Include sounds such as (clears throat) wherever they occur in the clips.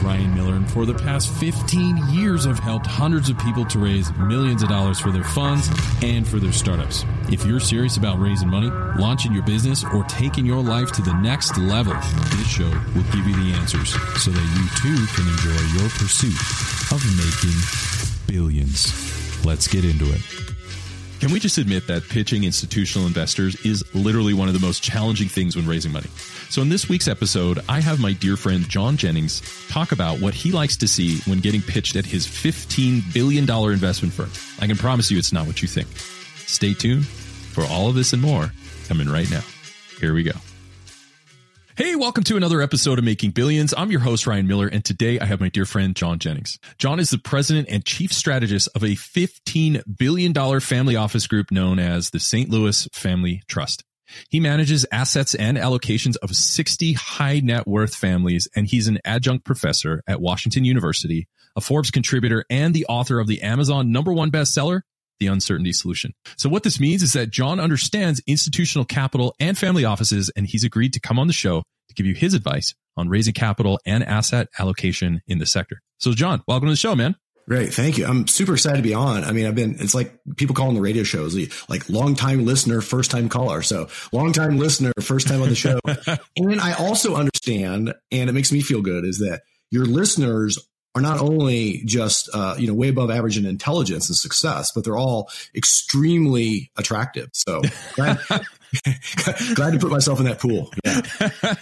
Ryan Miller, and for the past 15 years, I've helped hundreds of people to raise millions of dollars for their funds and for their startups. If you're serious about raising money, launching your business, or taking your life to the next level, this show will give you the answers so that you too can enjoy your pursuit of making billions. Let's get into it. Can we just admit that pitching institutional investors is literally one of the most challenging things when raising money? So, in this week's episode, I have my dear friend John Jennings talk about what he likes to see when getting pitched at his $15 billion investment firm. I can promise you it's not what you think. Stay tuned for all of this and more coming right now. Here we go. Hey, welcome to another episode of Making Billions. I'm your host, Ryan Miller, and today I have my dear friend, John Jennings. John is the president and chief strategist of a $15 billion family office group known as the St. Louis Family Trust. He manages assets and allocations of 60 high net worth families, and he's an adjunct professor at Washington University, a Forbes contributor, and the author of the Amazon number one bestseller, the uncertainty solution. So what this means is that John understands institutional capital and family offices, and he's agreed to come on the show to give you his advice on raising capital and asset allocation in the sector. So John, welcome to the show, man. Great. Thank you. I'm super excited to be on. I mean, I've been, it's like people calling the radio shows like long time listener, first time caller. So long time listener, first time on the show. (laughs) and I also understand, and it makes me feel good is that your listeners are not only just uh, you know way above average in intelligence and success, but they're all extremely attractive. So (laughs) glad, (laughs) glad to put myself in that pool. Yeah.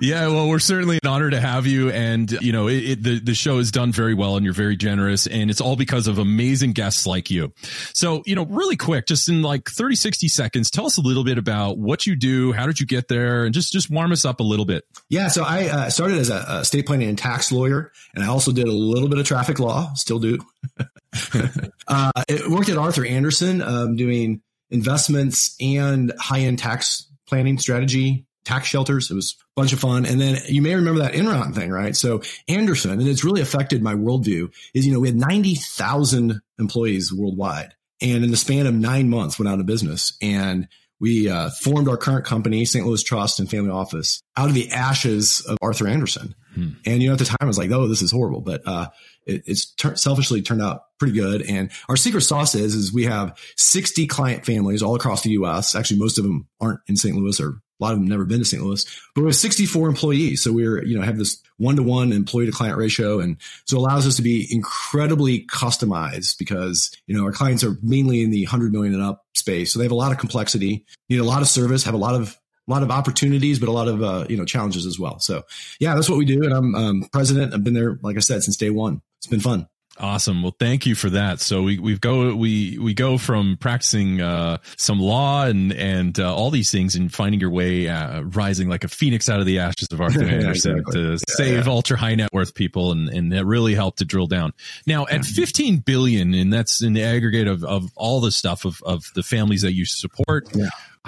(laughs) yeah. Well, we're certainly an honor to have you, and you know it, it, the the show is done very well, and you're very generous, and it's all because of amazing guests like you. So you know, really quick, just in like 30, 60 seconds, tell us a little bit about what you do, how did you get there, and just just warm us up a little bit. Yeah. So I uh, started as a, a state planning and tax lawyer, and I also did a little bit of traffic law, still do. (laughs) uh, it worked at Arthur Andersen, um, doing investments and high end tax planning strategy, tax shelters. It was a bunch of fun. And then you may remember that Enron thing, right? So Andersen, and it's really affected my worldview, is, you know, we had 90,000 employees worldwide. And in the span of nine months, went out of business. And we uh, formed our current company, St. Louis Trust and Family Office, out of the ashes of Arthur Andersen. Hmm. And you know, at the time, I was like, "Oh, this is horrible," but uh, it, it's ter- selfishly turned out pretty good. And our secret sauce is is we have 60 client families all across the U.S. Actually, most of them aren't in St. Louis, or a lot of them never been to St. Louis. But we have 64 employees, so we're you know have this one to one employee to client ratio, and so it allows us to be incredibly customized because you know our clients are mainly in the 100 million and up space, so they have a lot of complexity, need a lot of service, have a lot of a lot of opportunities, but a lot of uh, you know challenges as well. So yeah, that's what we do. And I'm um, president. I've been there, like I said, since day one. It's been fun. Awesome. Well, thank you for that. So we we go we we go from practicing uh, some law and and uh, all these things and finding your way uh, rising like a phoenix out of the ashes of Arthur (laughs) Andersen exactly. to yeah, save yeah. ultra high net worth people and and that really helped to drill down. Now at 15 billion and that's in the aggregate of of all the stuff of of the families that you support.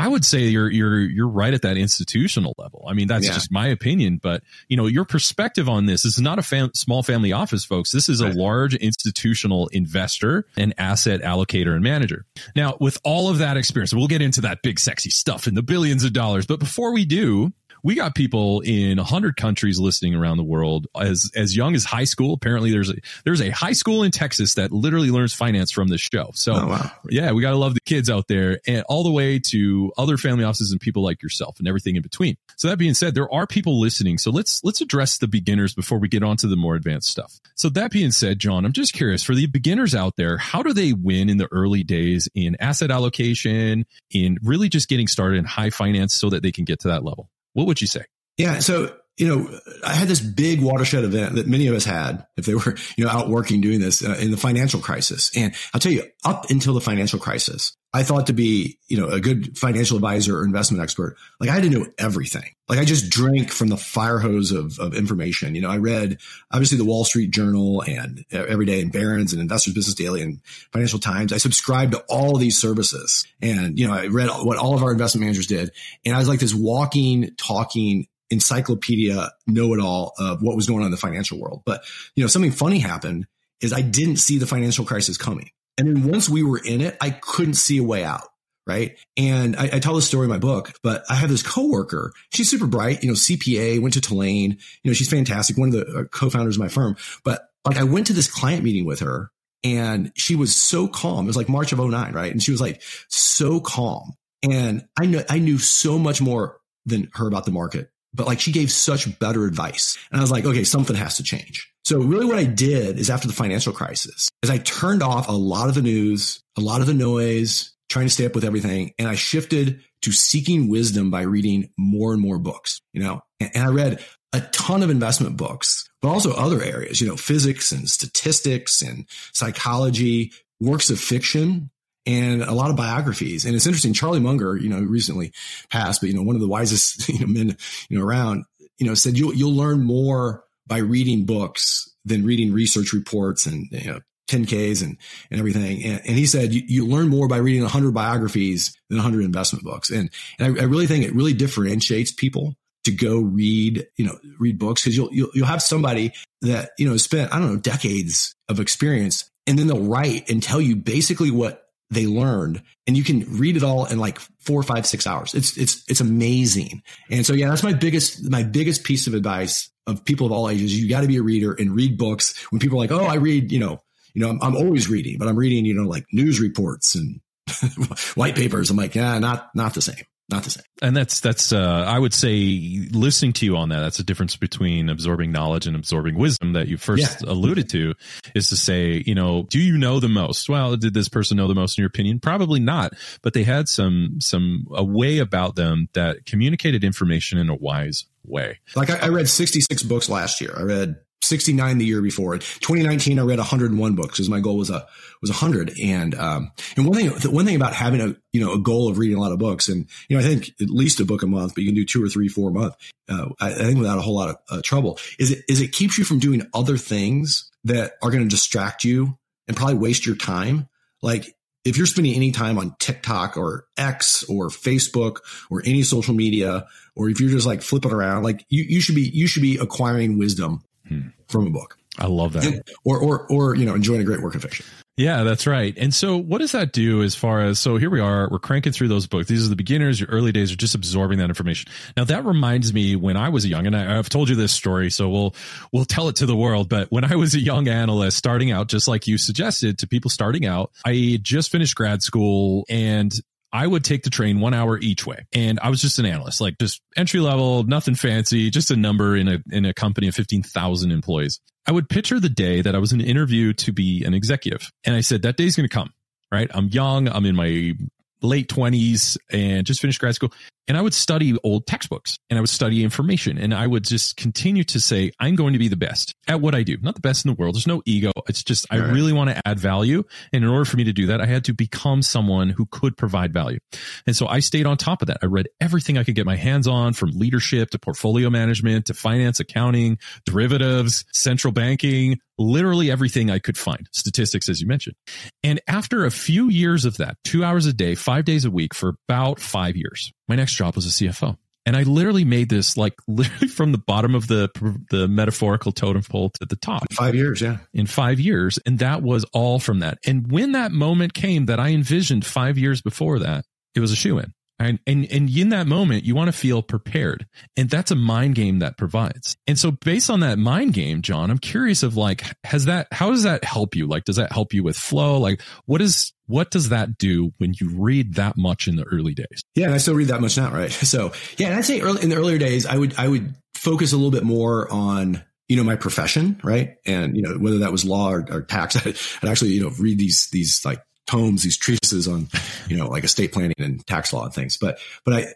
I would say you're you're you're right at that institutional level. I mean, that's yeah. just my opinion, but you know, your perspective on this, this is not a fam- small family office, folks. This is a large institutional investor and asset allocator and manager. Now, with all of that experience, we'll get into that big sexy stuff in the billions of dollars. But before we do, we got people in 100 countries listening around the world. As as young as high school apparently there's a there's a high school in texas that literally learns finance from this show. So oh, wow. yeah we got to love the kids out there and all the way to other family offices and people like yourself and everything in between. So that being said there are people listening. So let's let's address the beginners before we get on to the more advanced stuff. So that being said john i'm just curious for the beginners out there how do they win in the early days in asset allocation in really just getting started in high finance so that they can get to that level what would you say? Yeah. So, you know, I had this big watershed event that many of us had if they were, you know, out working doing this uh, in the financial crisis. And I'll tell you, up until the financial crisis, I thought to be, you know, a good financial advisor or investment expert, like I had to know everything. Like I just drank from the fire hose of, of information. You know, I read obviously the Wall Street Journal and every day and Barron's and Investors Business Daily and Financial Times. I subscribed to all these services and, you know, I read what all of our investment managers did. And I was like this walking, talking encyclopedia know it all of what was going on in the financial world. But, you know, something funny happened is I didn't see the financial crisis coming. And then once we were in it, I couldn't see a way out. right? And I, I, tell this story in my book, but I have this coworker. She's super bright, you know, CPA, went to Tulane, you know, she's fantastic, one of the uh, co-founders of my firm. But like I went to this client meeting with her and she was so calm. It was like March of 09, right? And she was like so calm. And I know I knew so much more than her about the market, but like she gave such better advice. And I was like, okay, something has to change. So really what I did is after the financial crisis is I turned off a lot of the news, a lot of the noise, trying to stay up with everything. And I shifted to seeking wisdom by reading more and more books, you know, and I read a ton of investment books, but also other areas, you know, physics and statistics and psychology, works of fiction and a lot of biographies. And it's interesting. Charlie Munger, you know, recently passed, but you know, one of the wisest (laughs) you know, men, you know, around, you know, said you'll, you'll learn more by reading books than reading research reports and, you know, 10Ks and, and everything. And, and he said, you, you, learn more by reading 100 biographies than 100 investment books. And, and I, I really think it really differentiates people to go read, you know, read books because you'll, you'll, you'll have somebody that, you know, spent, I don't know, decades of experience and then they'll write and tell you basically what they learned and you can read it all in like four, five, six hours. It's, it's, it's amazing. And so, yeah, that's my biggest, my biggest piece of advice of people of all ages. You got to be a reader and read books when people are like, Oh, I read, you know, you know, I'm, I'm always reading, but I'm reading, you know, like news reports and (laughs) white papers. I'm like, yeah, not, not the same not the same. And that's that's uh, I would say listening to you on that. That's a difference between absorbing knowledge and absorbing wisdom that you first yeah. alluded to. Is to say, you know, do you know the most? Well, did this person know the most in your opinion? Probably not, but they had some some a way about them that communicated information in a wise way. Like I, I read 66 books last year. I read 69 the year before. 2019, I read 101 books because my goal was a was 100. And um, and one thing one thing about having a you know a goal of reading a lot of books, and you know I think at least a book a month, but you can do two or three, four a month. Uh, I, I, think without a whole lot of uh, trouble, is it is it keeps you from doing other things that are going to distract you and probably waste your time. Like if you're spending any time on TikTok or X or Facebook or any social media, or if you're just like flipping around, like you, you should be you should be acquiring wisdom hmm. from a book. I love that. or, or, or, you know, enjoying a great work of fiction. Yeah, that's right. And so what does that do as far as, so here we are, we're cranking through those books. These are the beginners, your early days are just absorbing that information. Now that reminds me when I was young, and I, have told you this story, so we'll, we'll tell it to the world. But when I was a young analyst starting out, just like you suggested to people starting out, I just finished grad school and I would take the train one hour each way. And I was just an analyst, like just entry level, nothing fancy, just a number in a, in a company of 15,000 employees. I would picture the day that I was in an interview to be an executive. And I said, that day's going to come, right? I'm young. I'm in my late 20s and just finished grad school. And I would study old textbooks and I would study information and I would just continue to say, I'm going to be the best at what I do. Not the best in the world. There's no ego. It's just, I really want to add value. And in order for me to do that, I had to become someone who could provide value. And so I stayed on top of that. I read everything I could get my hands on from leadership to portfolio management to finance, accounting, derivatives, central banking, literally everything I could find, statistics, as you mentioned. And after a few years of that, two hours a day, five days a week for about five years, my next job was a CFO. And I literally made this like (laughs) literally from the bottom of the the metaphorical totem pole to the top. Five years, yeah. In five years. And that was all from that. And when that moment came that I envisioned five years before that, it was a shoe in. And, and, and in that moment, you want to feel prepared. And that's a mind game that provides. And so based on that mind game, John, I'm curious of like, has that, how does that help you? Like, does that help you with flow? Like, what is, what does that do when you read that much in the early days? Yeah. And I still read that much now, right? (laughs) So yeah, and I'd say early, in the earlier days, I would, I would focus a little bit more on, you know, my profession, right? And, you know, whether that was law or, or tax, I'd, (laughs) I'd actually, you know, read these, these like tomes, these treatises on, you know, like estate planning and tax law and things. But, but I,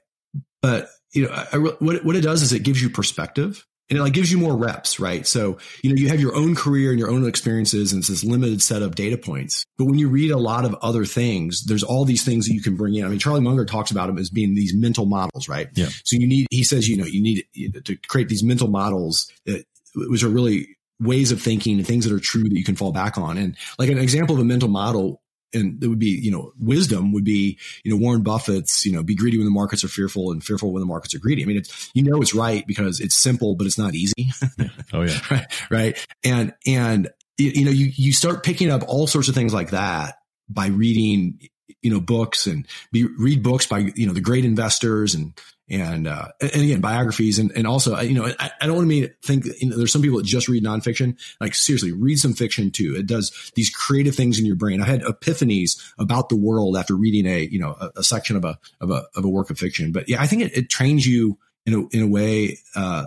but, you know, I, what, what it does is it gives you perspective and it like gives you more reps, right? So, you know, you have your own career and your own experiences and it's this limited set of data points. But when you read a lot of other things, there's all these things that you can bring in. I mean, Charlie Munger talks about them as being these mental models, right? Yeah. So you need, he says, you know, you need to create these mental models that, which are really ways of thinking and things that are true that you can fall back on. And like an example of a mental model and it would be, you know, wisdom would be, you know, Warren Buffett's, you know, be greedy when the markets are fearful and fearful when the markets are greedy. I mean, it's, you know, it's right because it's simple, but it's not easy. oh yeah. (laughs) right. Right. And, and, you know, you, you start picking up all sorts of things like that by reading you know, books and be, read books by, you know, the great investors and, and, uh, and again, biographies. And, and also, you know, I, I don't want to mean think, you know, there's some people that just read nonfiction. Like seriously, read some fiction too. It does these creative things in your brain. I had epiphanies about the world after reading a, you know, a, a section of a, of a, of a work of fiction. But yeah, I think it, it trains you in a, in a way, uh,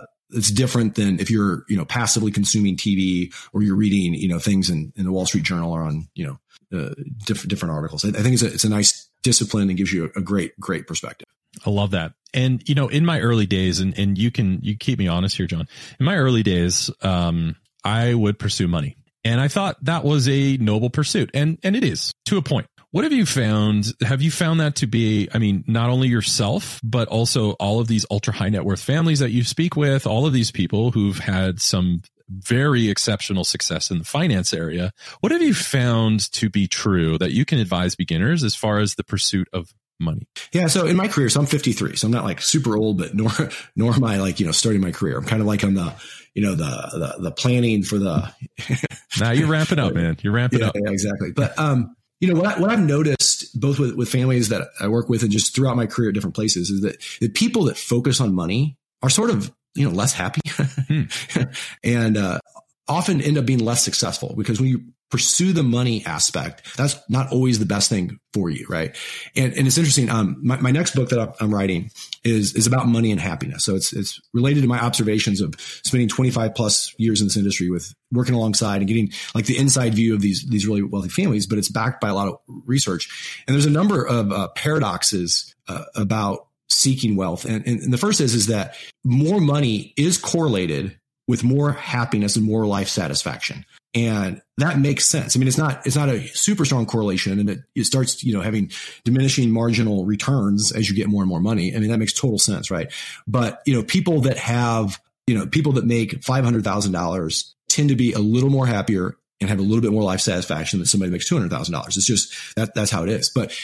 different than if you're, you know, passively consuming TV or you're reading, you know, things in, in the Wall Street Journal or on, you know, uh, different different articles. I, I think it's a, it's a nice discipline and gives you a, a great great perspective. I love that. And you know, in my early days, and and you can you keep me honest here, John. In my early days, um, I would pursue money, and I thought that was a noble pursuit, and and it is to a point. What have you found? Have you found that to be, I mean, not only yourself, but also all of these ultra high net worth families that you speak with, all of these people who've had some very exceptional success in the finance area. What have you found to be true that you can advise beginners as far as the pursuit of money? Yeah. So in my career, so I'm 53. So I'm not like super old, but nor, (laughs) nor am I like, you know, starting my career. I'm kind of like on the, you know, the, the, the planning for the. now you're ramping up, (laughs) man. You're ramping yeah, up. Yeah, exactly. But, um, you know, what, I, what I've noticed both with, with families that I work with and just throughout my career at different places is that the people that focus on money are sort of you know, less happy hmm. (laughs) and, uh, often end up being less successful because when you pursue the money aspect, that's not always the best thing for you. Right. And, and it's interesting. Um, my, my next book that I'm writing is, is about money and happiness. So it's, it's related to my observations of spending 25 plus years in this industry with working alongside and getting like the inside view of these, these really wealthy families, but it's backed by a lot of research. And there's a number of uh, paradoxes uh, about seeking wealth. And, and, the first is, is that more money is correlated with more happiness and more life satisfaction. And that makes sense. I mean, it's not, it's not a super strong correlation and it, it starts, you know, having diminishing marginal returns as you get more and more money. I mean, that makes total sense. Right. But, you know, people that have, you know, people that make $500,000 tend to be a little more happier and have a little bit more life satisfaction than somebody makes $200,000. It's just that that's how it is. But,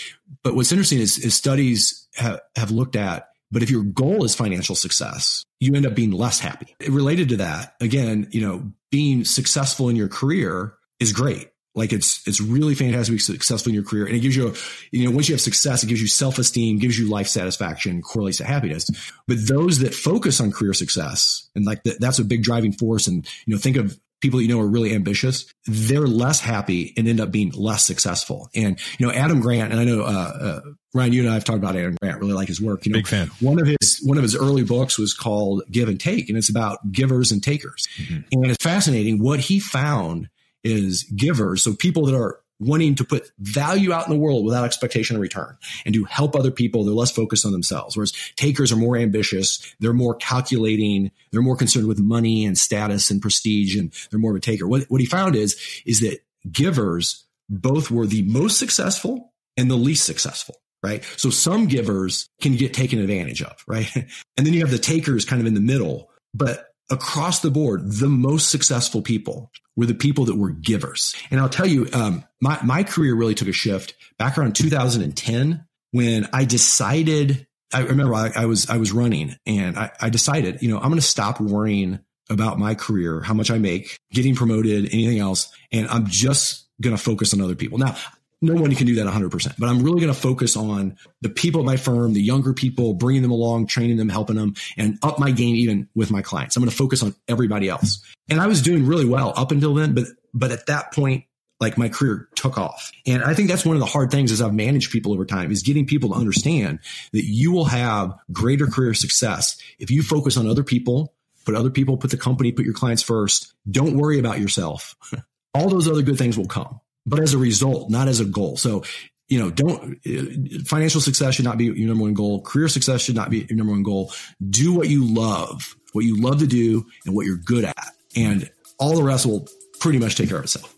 but what's interesting is, is studies have, have looked at, but if your goal is financial success, you end up being less happy. Related to that, again, you know, being successful in your career is great. Like it's, it's really fantastic to be successful in your career. And it gives you, a, you know, once you have success, it gives you self-esteem, gives you life satisfaction, correlates to happiness. But those that focus on career success and like the, that's a big driving force. And, you know, think of people you know are really ambitious, they're less happy and end up being less successful. And, you know, Adam Grant, and I know, uh, uh, Ryan, you and I have talked about Adam Grant, really like his work. You know, Big fan. One of his, one of his early books was called Give and Take, and it's about givers and takers. Mm-hmm. And it's fascinating. What he found is givers. So people that are wanting to put value out in the world without expectation of return and to help other people. They're less focused on themselves. Whereas takers are more ambitious. They're more calculating. They're more concerned with money and status and prestige. And they're more of a taker. What, what he found is, is that givers both were the most successful and the least successful. Right. So some givers can get taken advantage of. Right. (laughs) And then you have the takers kind of in the middle, but across the board, the most successful people were the people that were givers. And I'll tell you, um, my, my career really took a shift back around 2010 when I decided, I remember I, I was, I was running and I, I decided, you know, I'm going to stop worrying about my career, how much I make, getting promoted, anything else. And I'm just going to focus on other people. Now, no one can do that 100%, but I'm really going to focus on the people at my firm, the younger people, bringing them along, training them, helping them, and up my game even with my clients. I'm going to focus on everybody else. And I was doing really well up until then, but, but at that point, like my career took off. And I think that's one of the hard things as I've managed people over time is getting people to understand that you will have greater career success if you focus on other people, put other people, put the company, put your clients first. Don't worry about yourself. (laughs) All those other good things will come but as a result, not as a goal. So, you know, don't uh, financial success should not be your number one goal. Career success should not be your number one goal. Do what you love, what you love to do and what you're good at. And all the rest will pretty much take care of itself.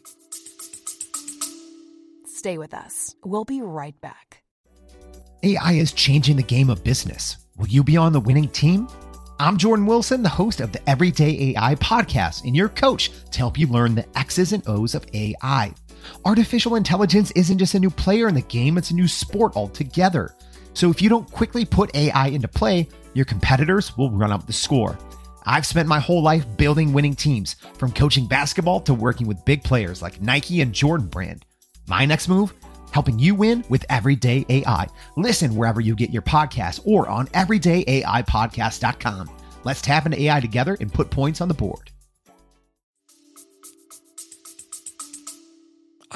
Stay with us. We'll be right back. AI is changing the game of business. Will you be on the winning team? I'm Jordan Wilson, the host of the Everyday AI podcast, and your coach to help you learn the X's and O's of AI. Artificial intelligence isn't just a new player in the game, it's a new sport altogether. So if you don't quickly put AI into play, your competitors will run up the score. I've spent my whole life building winning teams, from coaching basketball to working with big players like Nike and Jordan Brand. My next move? helping you win with Everyday AI. Listen wherever you get your podcasts or on everydayaipodcast.com. Let's tap into AI together and put points on the board.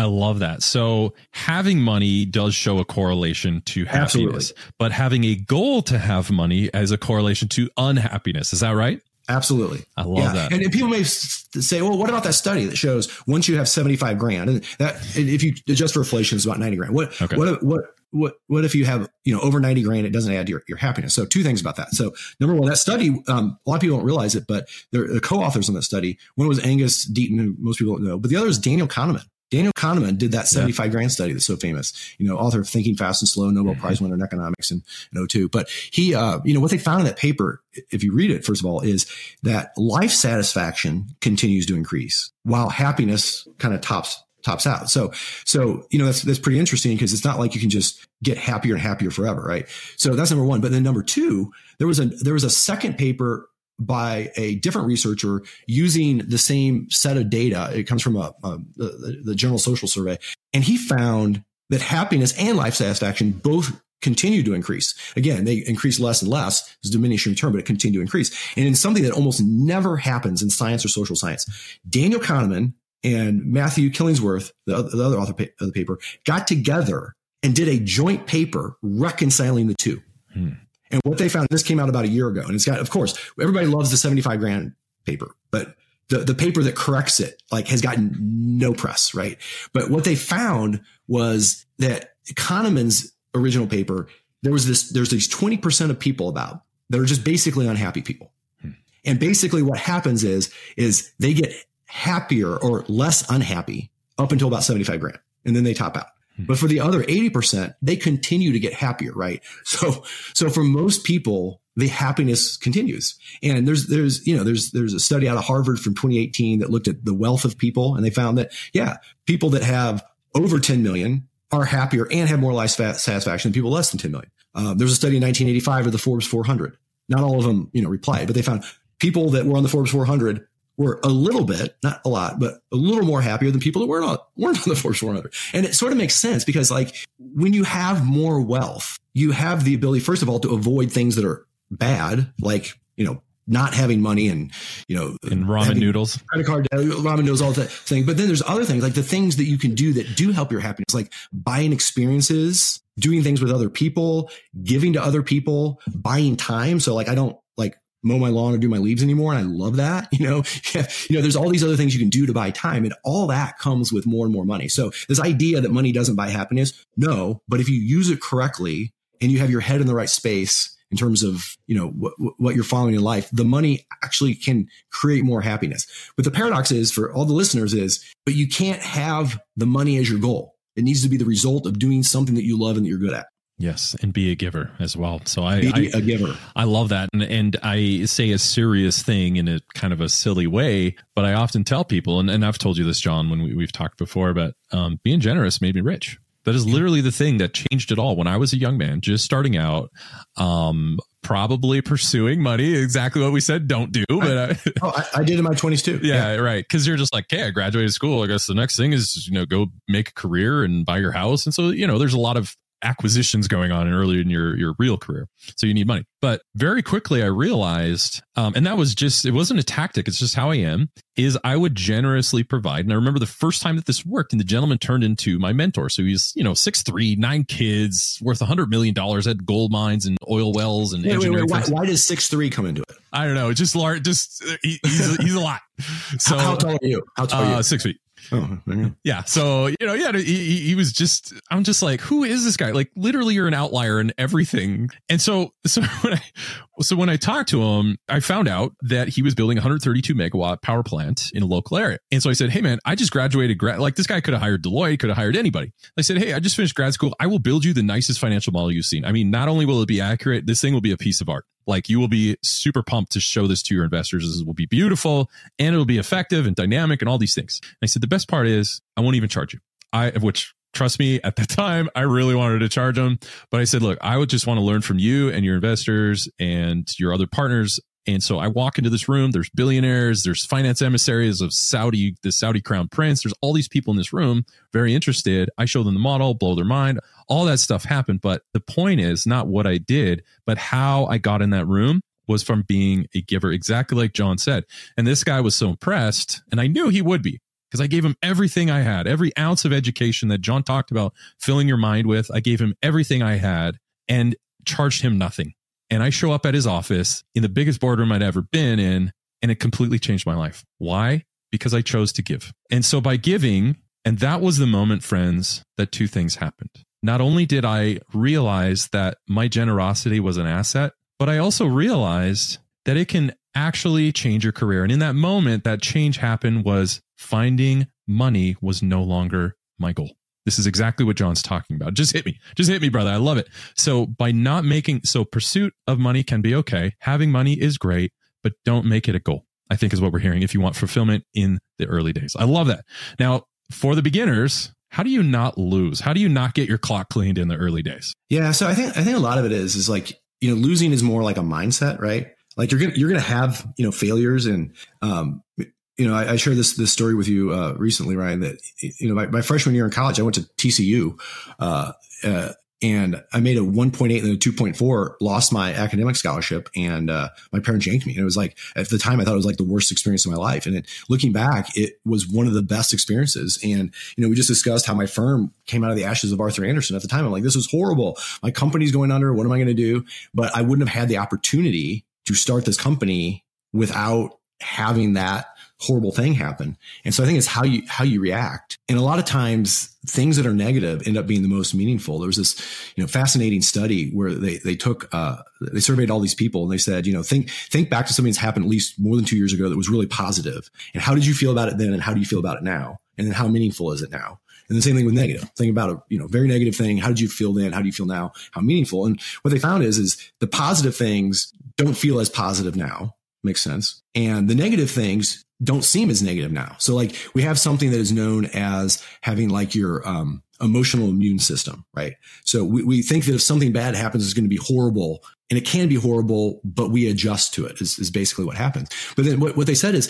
I love that. So having money does show a correlation to happiness, Absolutely. but having a goal to have money as a correlation to unhappiness. Is that right? Absolutely. I love yeah. that. And, and, people may say, well, what about that study that shows once you have 75 grand and that if you adjust for inflation is about 90 grand. What, okay. what, what, what, what if you have, you know, over 90 grand, it doesn't add to your, your happiness. So two things about that. So number one, that study, um, a lot of people don't realize it, but the co-authors on that study. One was Angus Deaton, who most people don't know, but the other is Daniel Kahneman. Daniel Kahneman did that 75 yeah. grand study that's so famous, you know, author of Thinking Fast and Slow, Nobel mm-hmm. Prize winner in economics in, in 02. But he, uh, you know, what they found in that paper, if you read it, first of all, is that life satisfaction continues to increase while happiness kind of tops tops out. So, so, you know, that's, that's pretty interesting because it's not like you can just get happier and happier forever. Right. So that's number one. But then number two, there was a, there was a second paper by a different researcher using the same set of data. It comes from a, a the, the General Social Survey, and he found that happiness and life satisfaction both continue to increase. Again, they increase less and less. It's diminishing return, but it continue to increase. And in something that almost never happens in science or social science, Daniel Kahneman and Matthew Killingsworth, the, the other author of the paper, got together and did a joint paper reconciling the two. Hmm. And what they found, this came out about a year ago. And it's got, of course, everybody loves the 75 grand paper, but the, the paper that corrects it like has gotten no press, right? But what they found was that Kahneman's original paper, there was this, there's these 20% of people about that are just basically unhappy people. Hmm. And basically what happens is, is they get happier or less unhappy up until about 75 grand. And then they top out. Hmm. But for the other 80%, they continue to get happier, right? So, so for most people, the happiness continues. And there's, there's, you know, there's, there's a study out of Harvard from 2018 that looked at the wealth of people and they found that, yeah, people that have over 10 million are happier and have more life satisfaction than people less than 10 million. Uh, there's a study in 1985 of the Forbes 400. Not all of them, you know, replied, but they found people that were on the Forbes 400 were a little bit, not a lot, but a little more happier than people that were not weren't on the Forbes 400. And it sort of makes sense because like when you have more wealth, you have the ability, first of all, to avoid things that are bad, like, you know, not having money and, you know, and ramen noodles, credit card, uh, ramen noodles, all that thing. But then there's other things like the things that you can do that do help your happiness, like buying experiences, doing things with other people, giving to other people, buying time. So like, I don't mow my lawn or do my leaves anymore. And I love that. (laughs) You know, (laughs) you know, there's all these other things you can do to buy time and all that comes with more and more money. So this idea that money doesn't buy happiness, no, but if you use it correctly and you have your head in the right space in terms of, you know, what, what you're following in life, the money actually can create more happiness. But the paradox is for all the listeners is, but you can't have the money as your goal. It needs to be the result of doing something that you love and that you're good at. Yes, and be a giver as well. So I, be I, a giver. I love that, and and I say a serious thing in a kind of a silly way, but I often tell people, and, and I've told you this, John, when we, have talked before, but um, being generous made me rich. That is literally the thing that changed it all. When I was a young man, just starting out, um, probably pursuing money, exactly what we said don't do. But I, I, (laughs) oh, I, I did in my twenties too. Yeah, yeah. right. Because you're just like, hey, I graduated school. I guess the next thing is you know go make a career and buy your house. And so you know, there's a lot of acquisitions going on early in your your real career. So you need money. But very quickly i realized um, and that was just it wasn't a tactic. It's just how i am is i would generously provide. And i remember the first time that this worked and the gentleman turned into my mentor. So he's you know six three nine kids worth a hundred million dollars at gold mines and oil wells and wait, engineering wait, wait, why, why, does six three come into it? I don't know. Just large just he, he's, a, he's a lot. So how, tall are you? How tall uh, are you? Six feet Oh, yeah. So, you know, yeah, he, he was just, I'm just like, who is this guy? Like, literally, you're an outlier in everything. And so, (laughs) so when I, so when I talked to him, I found out that he was building 132 megawatt power plant in a local area. And so I said, Hey, man, I just graduated grad, like this guy could have hired Deloitte, could have hired anybody. I said, Hey, I just finished grad school. I will build you the nicest financial model you've seen. I mean, not only will it be accurate, this thing will be a piece of art. Like you will be super pumped to show this to your investors. This will be beautiful and it'll be effective and dynamic and all these things. And I said, the best part is I won't even charge you. I, which trust me, at the (laughs) time, I really wanted to charge them. But I said, look, I would just want to learn from you and your investors and your other partners And so I walk into this room, there's billionaires, there's finance emissaries of Saudi, the Saudi crown prince. There's all these people in this room, very interested. I show them the model, blow their mind. All that stuff happened. But the point is not what I did, but how I got in that room was from being a giver, exactly like John said. And this guy was so impressed, and I knew he would be because I gave him everything I had, every ounce of education that John talked about filling your mind with. I gave him everything I had and charged him nothing. And I show up at his office in the biggest boardroom I'd ever been in, and it completely changed my life. Why? Because I chose to give. And so by giving, and that was the moment, friends, that two things happened. Not only did I realize that my generosity was an asset, but I also realized that it can actually change your career. And in that moment, that change happened was finding money was no longer my goal. This is exactly what John's talking about. Just hit me. Just hit me, brother. I love it. So by not making, so pursuit of money can be okay. Having money is great, but don't make it a goal. I think is what we're hearing if you want fulfillment in the early days. I love that. Now, for the beginners, how do you not lose? How do you not get your clock cleaned in the early days? Yeah, so I think I think a lot of it is is like you know losing is more like a mindset, right? Like you're gonna you're gonna have you know failures and um, you know, I, I shared this this story with you uh, recently, Ryan. That you know, my, my, freshman year in college, I went to TCU, uh, uh, and I made a 1.8 and a 2.4. Lost my academic scholarship, and uh, my parents yanked me. And it was like at the time, I thought it was like the worst experience of my life. And it, looking back, it was one of the best experiences. And you know, we just discussed how my firm came out of the ashes of Arthur Andersen. At the time, I'm like, this is horrible. My company's going under. What am I going to do? But I wouldn't have had the opportunity to start this company without having that horrible thing happen. And so I think it's how you how you react. And a lot of times things that are negative end up being the most meaningful. There was this, you know, fascinating study where they they took uh they surveyed all these people and they said, you know, think think back to something that's happened at least more than 2 years ago that was really positive. And how did you feel about it then and how do you feel about it now? And then how meaningful is it now? And the same thing with negative. Think about a you know very negative thing. How did you feel then? How do you feel now? How meaningful? And what they found is is the positive things don't feel as positive now. Makes sense. And the negative things don't seem as negative now. So like we have something that is known as having like your um, emotional immune system, right? So we, we think that if something bad happens, it's going to be horrible and it can be horrible, but we adjust to it is, is basically what happens. But then what, what they said is,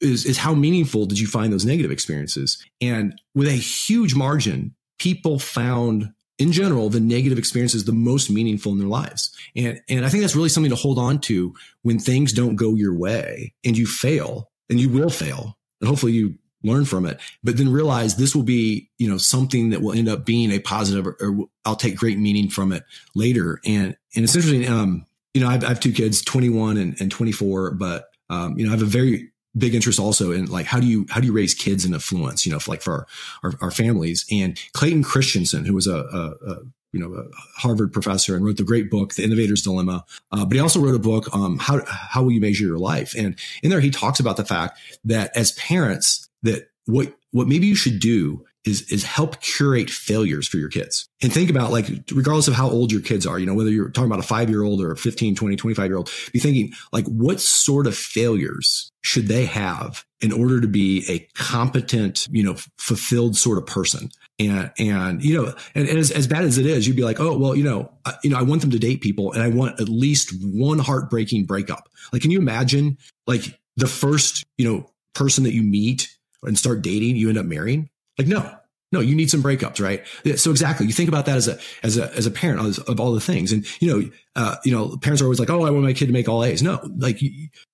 is, is how meaningful did you find those negative experiences? And with a huge margin, people found in general, the negative experience is the most meaningful in their lives. And, and I think that's really something to hold on to when things don't go your way and you fail and you will fail and hopefully you learn from it, but then realize this will be, you know, something that will end up being a positive or, or I'll take great meaning from it later. And, and it's interesting. Um, you know, I have, I have two kids, 21 and, and 24, but, um, you know, I have a very big interest also in like how do you how do you raise kids in affluence you know for like for our, our, our families and clayton christensen who was a, a, you know a harvard professor and wrote the great book the innovator's dilemma. Uh, but he also wrote a book um, how how will you measure your life? And in there he talks about the fact that as parents that what what maybe you should do is is help curate failures for your kids. And think about like regardless of how old your kids are you know whether you're talking about a 5 year old or a 15 20 25 year old be thinking like what sort of failures should they have in order to be a competent you know fulfilled sort of person and and you know and, and as, as bad as it is you'd be like oh well you know I, you know i want them to date people and i want at least one heartbreaking breakup. Like can you imagine like the first you know person that you meet and start dating you end up marrying? Like, no, no, you need some breakups, right? So exactly, you think about that as a as a as a parent of all the things, and you know, uh, you know, parents are always like, "Oh, I want my kid to make all A's." No, like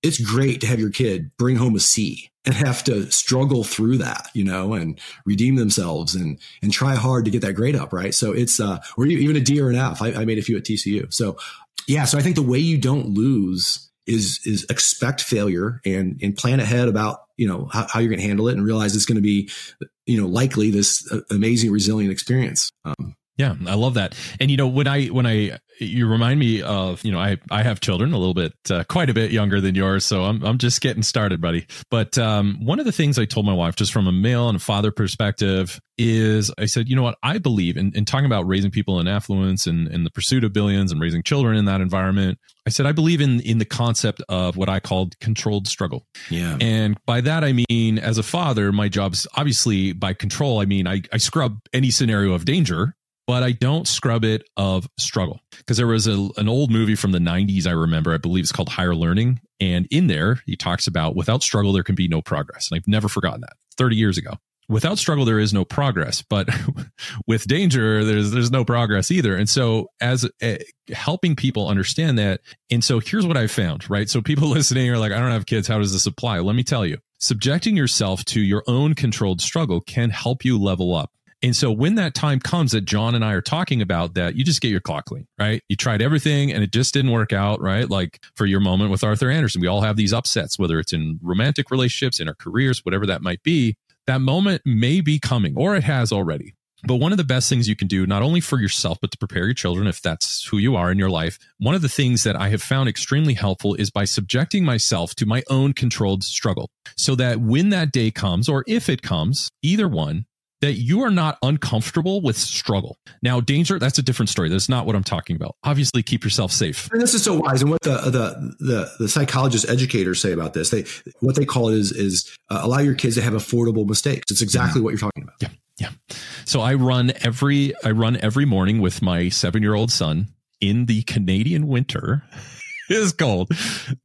it's great to have your kid bring home a C and have to struggle through that, you know, and redeem themselves and and try hard to get that grade up, right? So it's uh, or even a D or an F. I, I made a few at TCU, so yeah. So I think the way you don't lose is is expect failure and and plan ahead about you know how, how you're going to handle it and realize it's going to be you know likely this uh, amazing resilient experience. Um, yeah, I love that. And you know, when I when I you remind me of, you know, I I have children a little bit uh, quite a bit younger than yours, so I'm I'm just getting started, buddy. But um one of the things I told my wife just from a male and a father perspective is I said, you know what, I believe in, in talking about raising people in affluence and, and the pursuit of billions and raising children in that environment. I said I believe in in the concept of what I called controlled struggle. Yeah. And by that I mean as a father, my job's obviously by control, I mean I, I scrub any scenario of danger but I don't scrub it of struggle. Because there was a, an old movie from the 90s I remember I believe it's called Higher Learning and in there he talks about without struggle there can be no progress and I've never forgotten that 30 years ago. Without struggle there is no progress but (laughs) with danger there's there's no progress either and so as uh, helping people understand that and so here's what i found right? So people (laughs) listening are like i don't have kids how does this apply? Let me tell you subjecting yourself to your own controlled struggle can help you level up and so when that time comes that John and I are talking about that, you just get your clock clean, right? You tried everything and it just didn't work out, right? Like for your moment with Arthur Andersen, we all have these upsets, whether it's in romantic relationships, in our careers, whatever that might be that moment may be coming or it has already. But one of the best things you can do, not only for yourself, but to prepare your children, if that's who you are in your life, one of the things that I have found extremely helpful is by subjecting myself to my own controlled struggle so that when that day comes, or if it comes, either one, that you are not uncomfortable with struggle. Now, danger, that's a different story. That's not what I'm talking about. Obviously, keep yourself safe. And this is so wise. And what the the the, the psychologists, educators say about this, they what they call it is is uh, allow your kids to have affordable mistakes. It's exactly mm-hmm. what you're talking about. Yeah. Yeah. So I run every I run every morning with my 7-year-old son in the Canadian winter. (laughs) it is cold,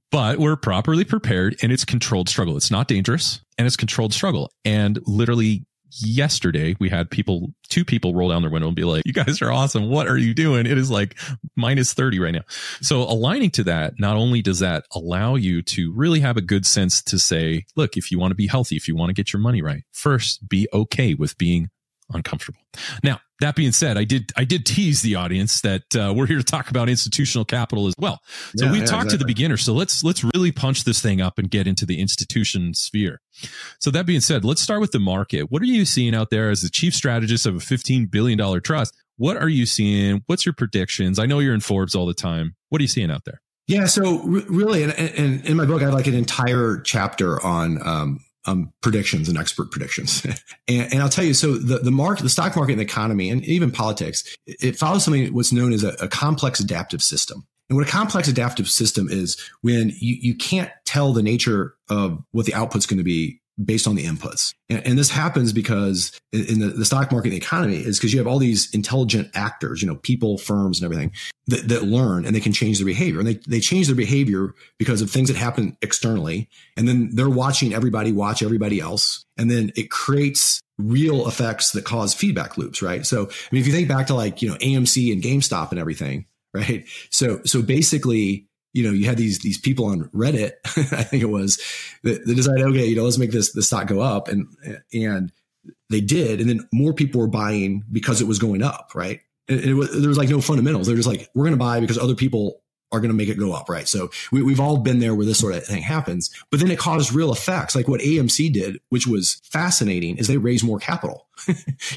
but we're properly prepared and it's controlled struggle. It's not dangerous and it's controlled struggle. And literally yesterday we had people two people roll down their window and be like you guys are awesome. What are you doing? It is like minus 30 right now. So aligning to that not only does that allow you to really have a good sense to say look if you want to be healthy if you want to get your money right first be okay with being uncomfortable. Now, that being said, I did I did tease the audience that uh, we're here to talk about institutional capital as well. So yeah, we yeah, talked exactly. to the beginner. So let's let's really punch this thing up and get into the institution sphere. So that being said, let's start with the market. What are you seeing out there as the chief strategist of a $15 billion trust? What are you seeing? What's your predictions? I know you're in Forbes all the time. What are you seeing out there? Yeah, so really, and, and, in my book, I have like an entire chapter on um, um, predictions and expert predictions. (laughs) and, and, I'll tell you, so the, the market, the stock market and the economy and even politics, it follows something what's known as a, a complex adaptive system. And what a complex adaptive system is when you, you can't tell the nature of what the output's going to be based on the inputs. And, and this happens because in, the, the, stock market the economy is because you have all these intelligent actors, you know, people, firms and everything that, that learn and they can change their behavior. And they, they change their behavior because of things that happen externally. And then they're watching everybody watch everybody else. And then it creates real effects that cause feedback loops, right? So, I mean, if you think back to like, you know, AMC and GameStop and everything, right? So, so basically you know, you had these these people on Reddit, (laughs) I think it was, that, that decided, okay, you know, let's make this the stock go up, and and they did, and then more people were buying because it was going up, right? And it was, there was like no fundamentals. They're just like, we're going to buy because other people are going to make it go up, right? So we, we've all been there where this sort of thing happens, but then it caused real effects, like what AMC did, which was fascinating, is they raised more capital, (laughs)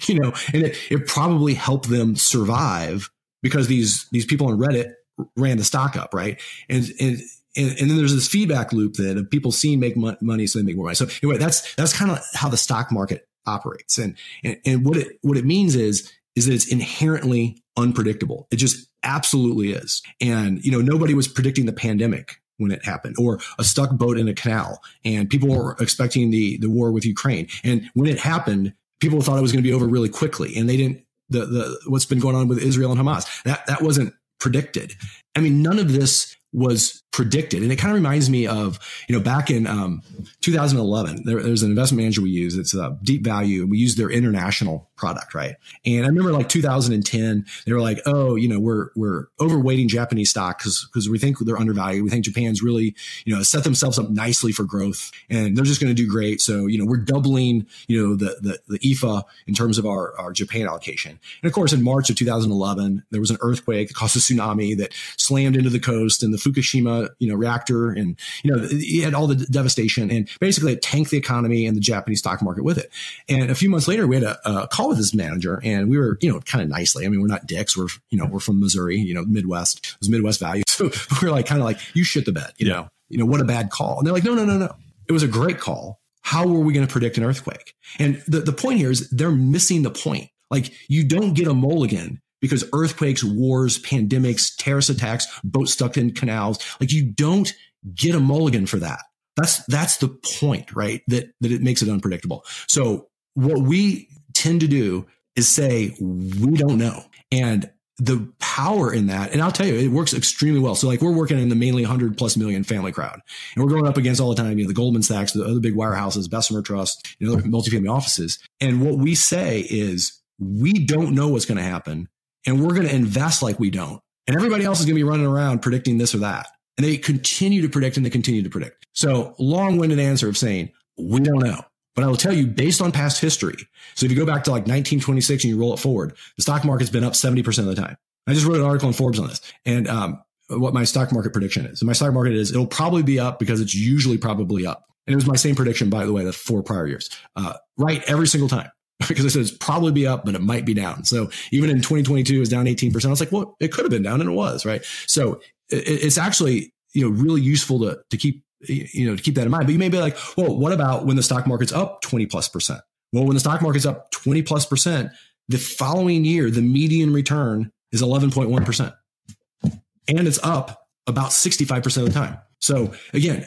you know, and it, it probably helped them survive because these these people on Reddit ran the stock up, right? And and and, and then there's this feedback loop then of people seeing make money, so they make more money. So anyway, that's that's kind of how the stock market operates, and, and and what it what it means is is that it's inherently unpredictable. It just absolutely is. And you know, nobody was predicting the pandemic when it happened, or a stuck boat in a canal, and people were expecting the the war with Ukraine. And when it happened, people thought it was going to be over really quickly, and they didn't. The the what's been going on with Israel and Hamas that that wasn't predicted. I mean, none of this was predicted. And it kind of reminds me of, you know, back in um, 2011, there, there's an investment manager we use. It's a deep value. We use their international product, right? And I remember like 2010, they were like, oh, you know, we're, we're overweighting Japanese stock because, because we think they're undervalued. We think Japan's really, you know, set themselves up nicely for growth and they're just going to do great. So, you know, we're doubling, you know, the, the, the EAFE in terms of our, our Japan allocation. And of course, in March of 2011, there was an earthquake that caused a tsunami that slammed into the coast and the Fukushima you know, reactor and, you know, it had all the devastation and basically it tanked the economy and the Japanese stock market with it. And a few months later, we had a, a call with this manager and we were, you know, kind of nicely. I mean, we're not dicks. We're, you know, we're from Missouri, you know, Midwest. It was Midwest value. (laughs) So we are like, kind of like, you shit the bed, you yeah. know, you know, what a bad call. And they're like, no, no, no, no. It was a great call. How were we going to predict an earthquake? And the, the point here is they're missing the point. Like you don't get a mulligan because earthquakes, wars, pandemics, terrorist attacks, boats stuck in canals, like you don't get a mulligan for that. That's that's the point, right? That that it makes it unpredictable. So what we tend to do is say we don't know. And the power in that, and I'll tell you, it works extremely well. So like we're working in the mainly 100 plus million family crowd, and we're going up against all the time, you know, the Goldman Sachs, the other big wirehouses, Bessemer Trust, you know, multifamily offices. And what we say is we don't know what's going to happen, and we're going to invest like we don't. And everybody else is going to be running around predicting this or that. And they continue to predict and they continue to predict. So long winded answer of saying, we don't know. But I will tell you, based on past history, so if you go back to like 1926 and you roll it forward, the stock market's been up 70% of the time. I just wrote an article in Forbes on this and um, what my stock market prediction is. And my stock market is it'll probably be up because it's usually probably up. And it was my same prediction, by the way, the four prior years. Uh, right every single time (laughs) because it says probably be up, but it might be down. So even in 2022, it was down 18%. I was like, well, it could have been down and it was, right? So it, it's actually, you know, really useful to, to keep you know, to keep that in mind. But you may be like, well, what about when the stock market's up 20 plus percent? Well, when the stock market's up 20 plus percent, the following year, the median return is 11.1%. And it's up about 65% of the time. So again,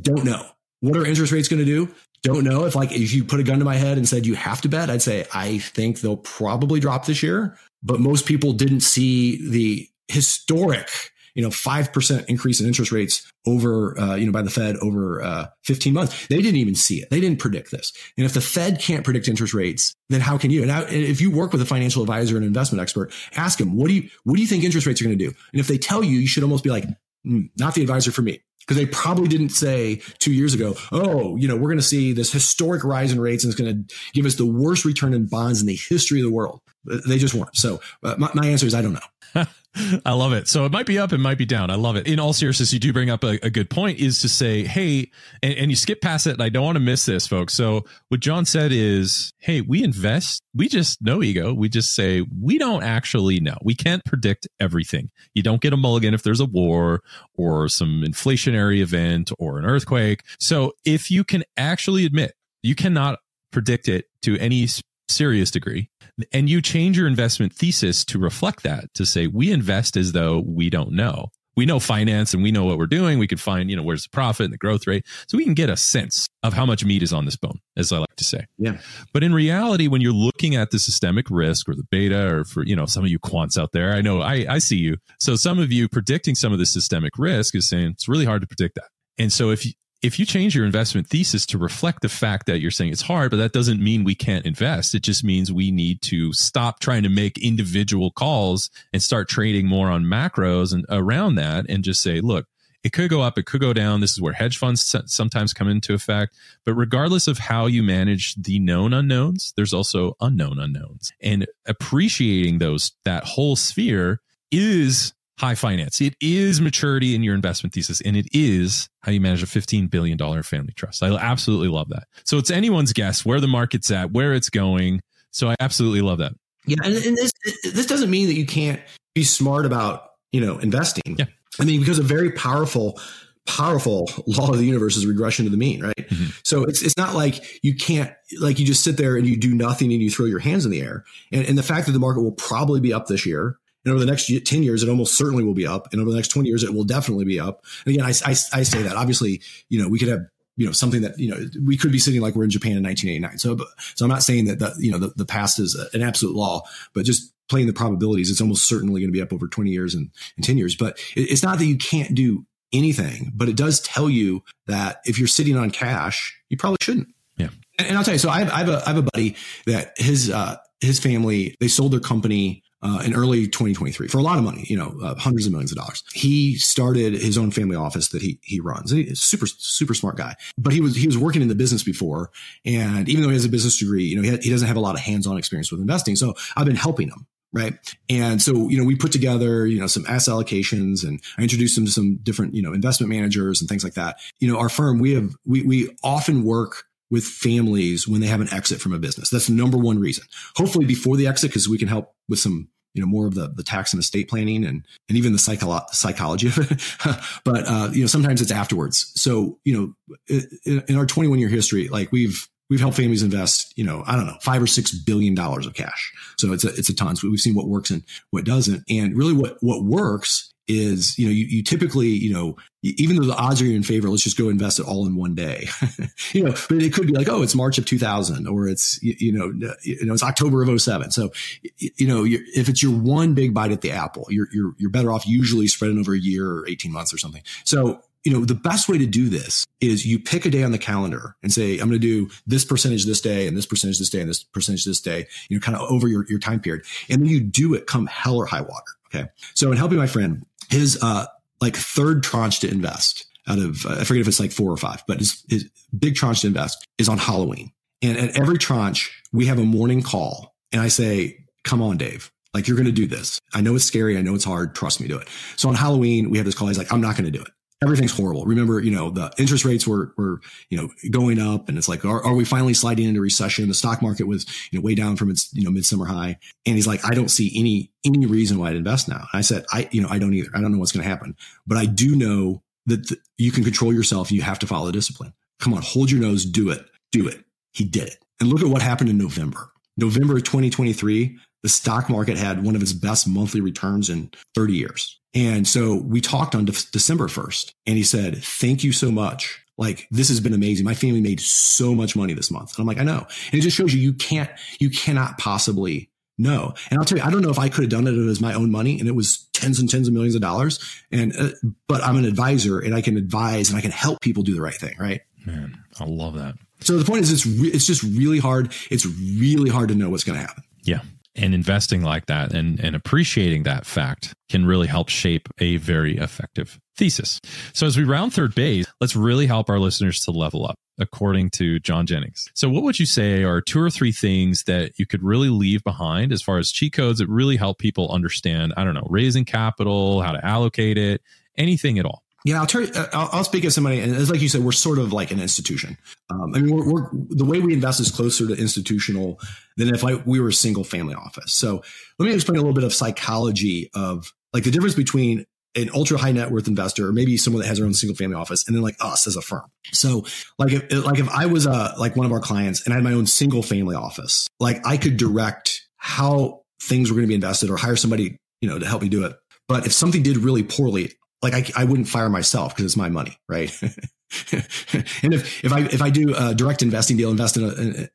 don't know. What are interest rates going to do? Don't know. If like, if you put a gun to my head and said you have to bet, I'd say, I think they'll probably drop this year. But most people didn't see the historic you know, 5% increase in interest rates over, uh, you know, by the Fed over uh, 15 months. They didn't even see it. They didn't predict this. And if the Fed can't predict interest rates, then how can you? And, I, if you work with a financial advisor and investment expert, ask them, what do you, what do you think interest rates are going to do? And if they tell you, you should almost be like, mm, not the advisor for me because they probably didn't say two years ago, oh, you know, we're going to see this historic rise in rates and it's going to give us the worst return in bonds in the history of the world. They just weren't. So uh, my, my answer is I don't know. (laughs) I love it. So it might be up, it might be down. I love it. In all seriousness, you do bring up a, a good point is to say, hey, and, and, you skip past it. I don't want to miss this, folks. So what John said is, hey, we invest. We just no ego. We just say we don't actually know. We can't predict everything. You don't get a mulligan if there's a war or some inflationary event or an earthquake. So if you can actually admit you cannot predict it to any serious degree and you change your investment thesis to reflect that to say we invest as though we don't know. We know finance and we know what we're doing. We can find you know where's the profit and the growth rate. So we can get a sense of how much meat is on this bone as i like to say. Yeah. But in reality when you're looking at the systemic risk or the beta or for you know some of you quants out there i know i, I see you. So some of you predicting some of the systemic risk is saying it's really hard to predict that. And so if you, if you change your investment thesis to reflect the fact that you're saying it's hard, but that doesn't mean we can't invest. It just means we need to stop trying to make individual calls and start trading more on macros and around that and just say, look, it could go up, it could go down. This is where hedge funds sometimes come into effect. But regardless of how you manage the known unknowns, there's also unknown unknowns. And appreciating those, that whole sphere is high finance. It is maturity in your investment thesis, and it is how you manage a $15 billion family trust. I absolutely love that. So it's anyone's guess where the market's at, where it's going. So I absolutely love that. Yeah. And, and this, this doesn't mean that you can't be smart about, you know, investing. Yeah. I mean, because a very powerful powerful (laughs) law of the universe is regression to the mean, right? Mm-hmm. So it's it's not like you can't like you just sit there and you do nothing and you throw your hands in the air. And, and the fact that the market will probably be up this year, and over the next 10 years, it almost certainly will be up. And over the next 20 years, it will definitely be up. And again, I, I, I say that obviously, you know, we could have you know something that you know we could be sitting like we're in Japan in 1989. So so I'm not saying that the you know the, the past is an absolute law, but just playing the probabilities, it's almost certainly going to be up over 20 years and, and 10 years. But it, it's not that you can't do anything, but it does tell you that if you're sitting on cash, you probably shouldn't. Yeah. And, and I'll tell you, so I have, I have a I have a buddy that his uh his family they sold their company uh, in early 2023 for a lot of money, you know, uh, hundreds of millions of dollars. He started his own family office that he he runs. He's super super smart guy, but he was he was working in the business before, and even though he has a business degree, you know, he, he doesn't have a lot of hands on experience with investing. So I've been helping him right? And so, you know, we put together, you know, some asset allocations and I introduced him to some different, you know, investment managers and things like that. You know, our firm, we have, we, we often work with families when they have an exit from a business. That's the number one reason. Hopefully before the exit, because we can help with some you know more of the the tax and estate planning and and even the psycho- psychology of it. (laughs) But uh, you know sometimes it's afterwards. So you know in, in, our 21 year history like we've we've helped families invest you know i don't know five or six billion dollars of cash. So it's a it's a ton so we've seen what works and what doesn't. And really what what works is, you know, you, you typically, you know, even though the odds are in favor, let's just go invest it all in one day. (laughs) you know, but it could be like, oh, it's March of 2000 or it's, you know, you know, it's October of 07. So, you know, if it's your one big bite at the apple, you're, you're, you're better off usually spreading over a year or 18 months or something. So, you know, the best way to do this is you pick a day on the calendar and say, I'm going to do this percentage this day and this percentage this day and this percentage this day, you know, kind of over your, your time period. And then you do it come hell or high water. Okay. So in helping my friend, his, uh, like third tranche to invest out of, uh, I forget if it's like four or five, but his, his big tranche to invest is on Halloween. And at every tranche, we have a morning call and I say, come on, Dave. Like you're going to do this. I know it's scary. I know it's hard. Trust me, do it. So on Halloween, we have this call. He's like, I'm not going to do it everything's horrible. Remember, you know, the interest rates were, were, you know, going up and it's like, are, are we finally sliding into recession? The stock market was, you know, way down from its, you know, midsummer high. And he's like, I don't see any, any reason why I'd invest now. And I said, I, you know, I don't either. I don't know what's going to happen, but I do know that th- you can control yourself. You have to follow discipline. Come on, hold your nose, do it, do it. He did it. And look at what happened in November. November of 2023, the stock market had one of its best monthly returns in 30 years. And so we talked on De- December 1st and he said, thank you so much. Like this has been amazing. My family made so much money this month. And I'm like, I know. And it just shows you, you can't, you cannot possibly know. And I'll tell you, I don't know if I could have done it as my own money and it was tens and tens of millions of dollars. And, uh, but I'm an advisor and I can advise and I can help people do the right thing. Right. Man, I love that. So the point is, it's, re- it's just really hard. It's really hard to know what's going to happen. Yeah and investing like that and, and appreciating that fact can really help shape a very effective thesis. So as we round third base, let's really help our listeners to level up according to John Jennings. So what would you say are two or three things that you could really leave behind as far as cheat codes that really help people understand, I don't know, raising capital, how to allocate it, anything at all? Yeah, I'll turn. Uh, I'll, I'll, speak as somebody, and as like you said, we're sort of like an institution. Um, I mean, we're, we're, the way we invest is closer to institutional than if I, we were a single family office. So let me explain a little bit of psychology of like the difference between an ultra high net worth investor, or maybe someone that has their own single family office, and then like us as a firm. So like if like if I was a uh, like one of our clients and I had my own single family office, like I could direct how things were going to be invested or hire somebody you know to help me do it. But if something did really poorly, like I, I wouldn't fire myself because it's my money, right? (laughs) and if, if I if I do a direct investing deal, invest in a,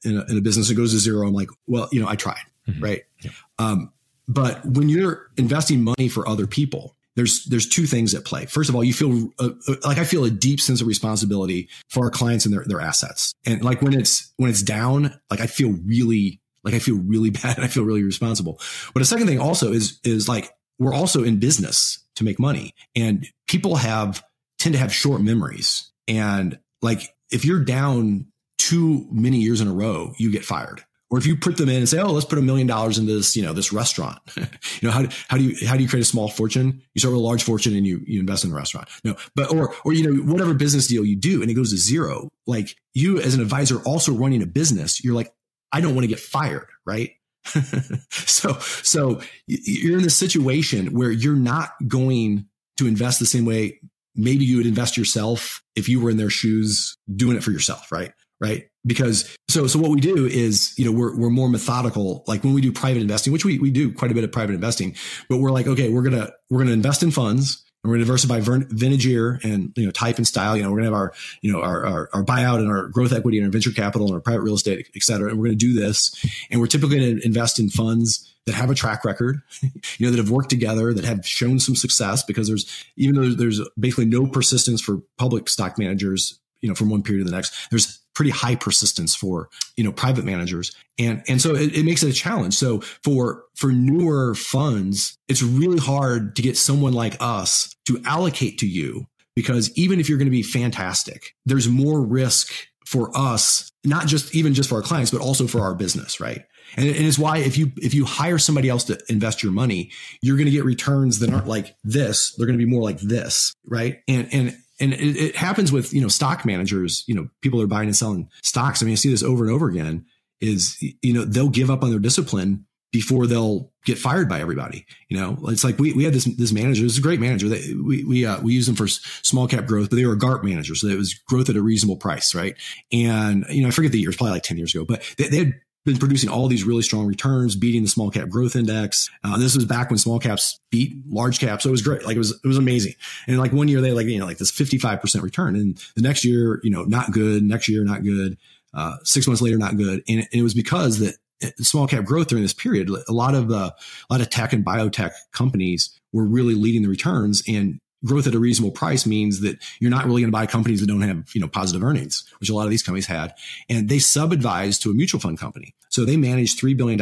in a, in a business that goes to zero, I'm like, well, you know, I tried, mm-hmm. right? Yeah. Um, but when you're investing money for other people, there's there's two things at play. First of all, you feel uh, uh, like I feel a deep sense of responsibility for our clients and their their assets. And like when it's when it's down, like I feel really like I feel really (laughs) bad. I feel really responsible. But a second thing also is is like we're also in business to make money. And people have tend to have short memories. And like if you're down too many years in a row, you get fired. Or if you put them in and say, "Oh, let's put a million dollars into this, you know, this restaurant," (laughs) you know, how, how do you how do you create a small fortune? You start with a large fortune and you you invest in a restaurant. No, but or or you know whatever business deal you do and it goes to zero. Like you as an advisor also running a business, you're like, I don't want to get fired, right? (laughs) so, so you're in a situation where you're not going to invest the same way maybe you would invest yourself if you were in their shoes doing it for yourself, right? Right. Because so, so what we do is, you know, we're, we're more methodical. Like when we do private investing, which we, we do quite a bit of private investing, but we're like, okay, we're to, we're to invest in funds we're going to diversify vintage year and you know type and style. You know, we're going to have our you know our, our, our buyout and our growth equity and our venture capital and our private real estate, et cetera. And we're going to do this, and we're typically going to invest in funds that have a track record, (laughs) you know, that have worked together, that have shown some success. Because there's even though there's basically no persistence for public stock managers, you know, from one period to the next, there's pretty high persistence for you know private managers. And and so it, it, makes it a challenge. So for for newer funds it's really hard to get someone like us to allocate to you because even if you're going to be fantastic there's more risk for us not just even just for our clients but also for our business right? And, and it's why if you if you hire somebody else to invest your money you're going to get returns that aren't like this. They're going to be more like this right? And and and it, it, happens with you know stock managers you know people are buying and selling stocks. I mean i see this over and over again is you know they'll give up on their discipline before they'll get fired by everybody you know? It's like we, we had this this manager this is a great manager. We we, uh, we use them for small cap growth but they were a garp manager. So it was growth at a reasonable price right? And you know i forget the year it's probably like 10 years ago but they, they had been producing all these really strong returns, beating the small cap growth index. Uh, this was back when small caps beat large caps. So it was great. Like it was, it was amazing. And like one year they like, you know, like this 55% return and the next year, you know, not good. Next year, not good. Uh, six months later, not good. And, and it was because that uh, small cap growth during this period, a lot of, uh, a lot of tech and biotech companies were really leading the returns and growth at a reasonable price means that you're not really going to buy companies that don't have, you know, positive earnings, which a lot of these companies had. And they sub-advised to a mutual fund company. So they managed $3 billion.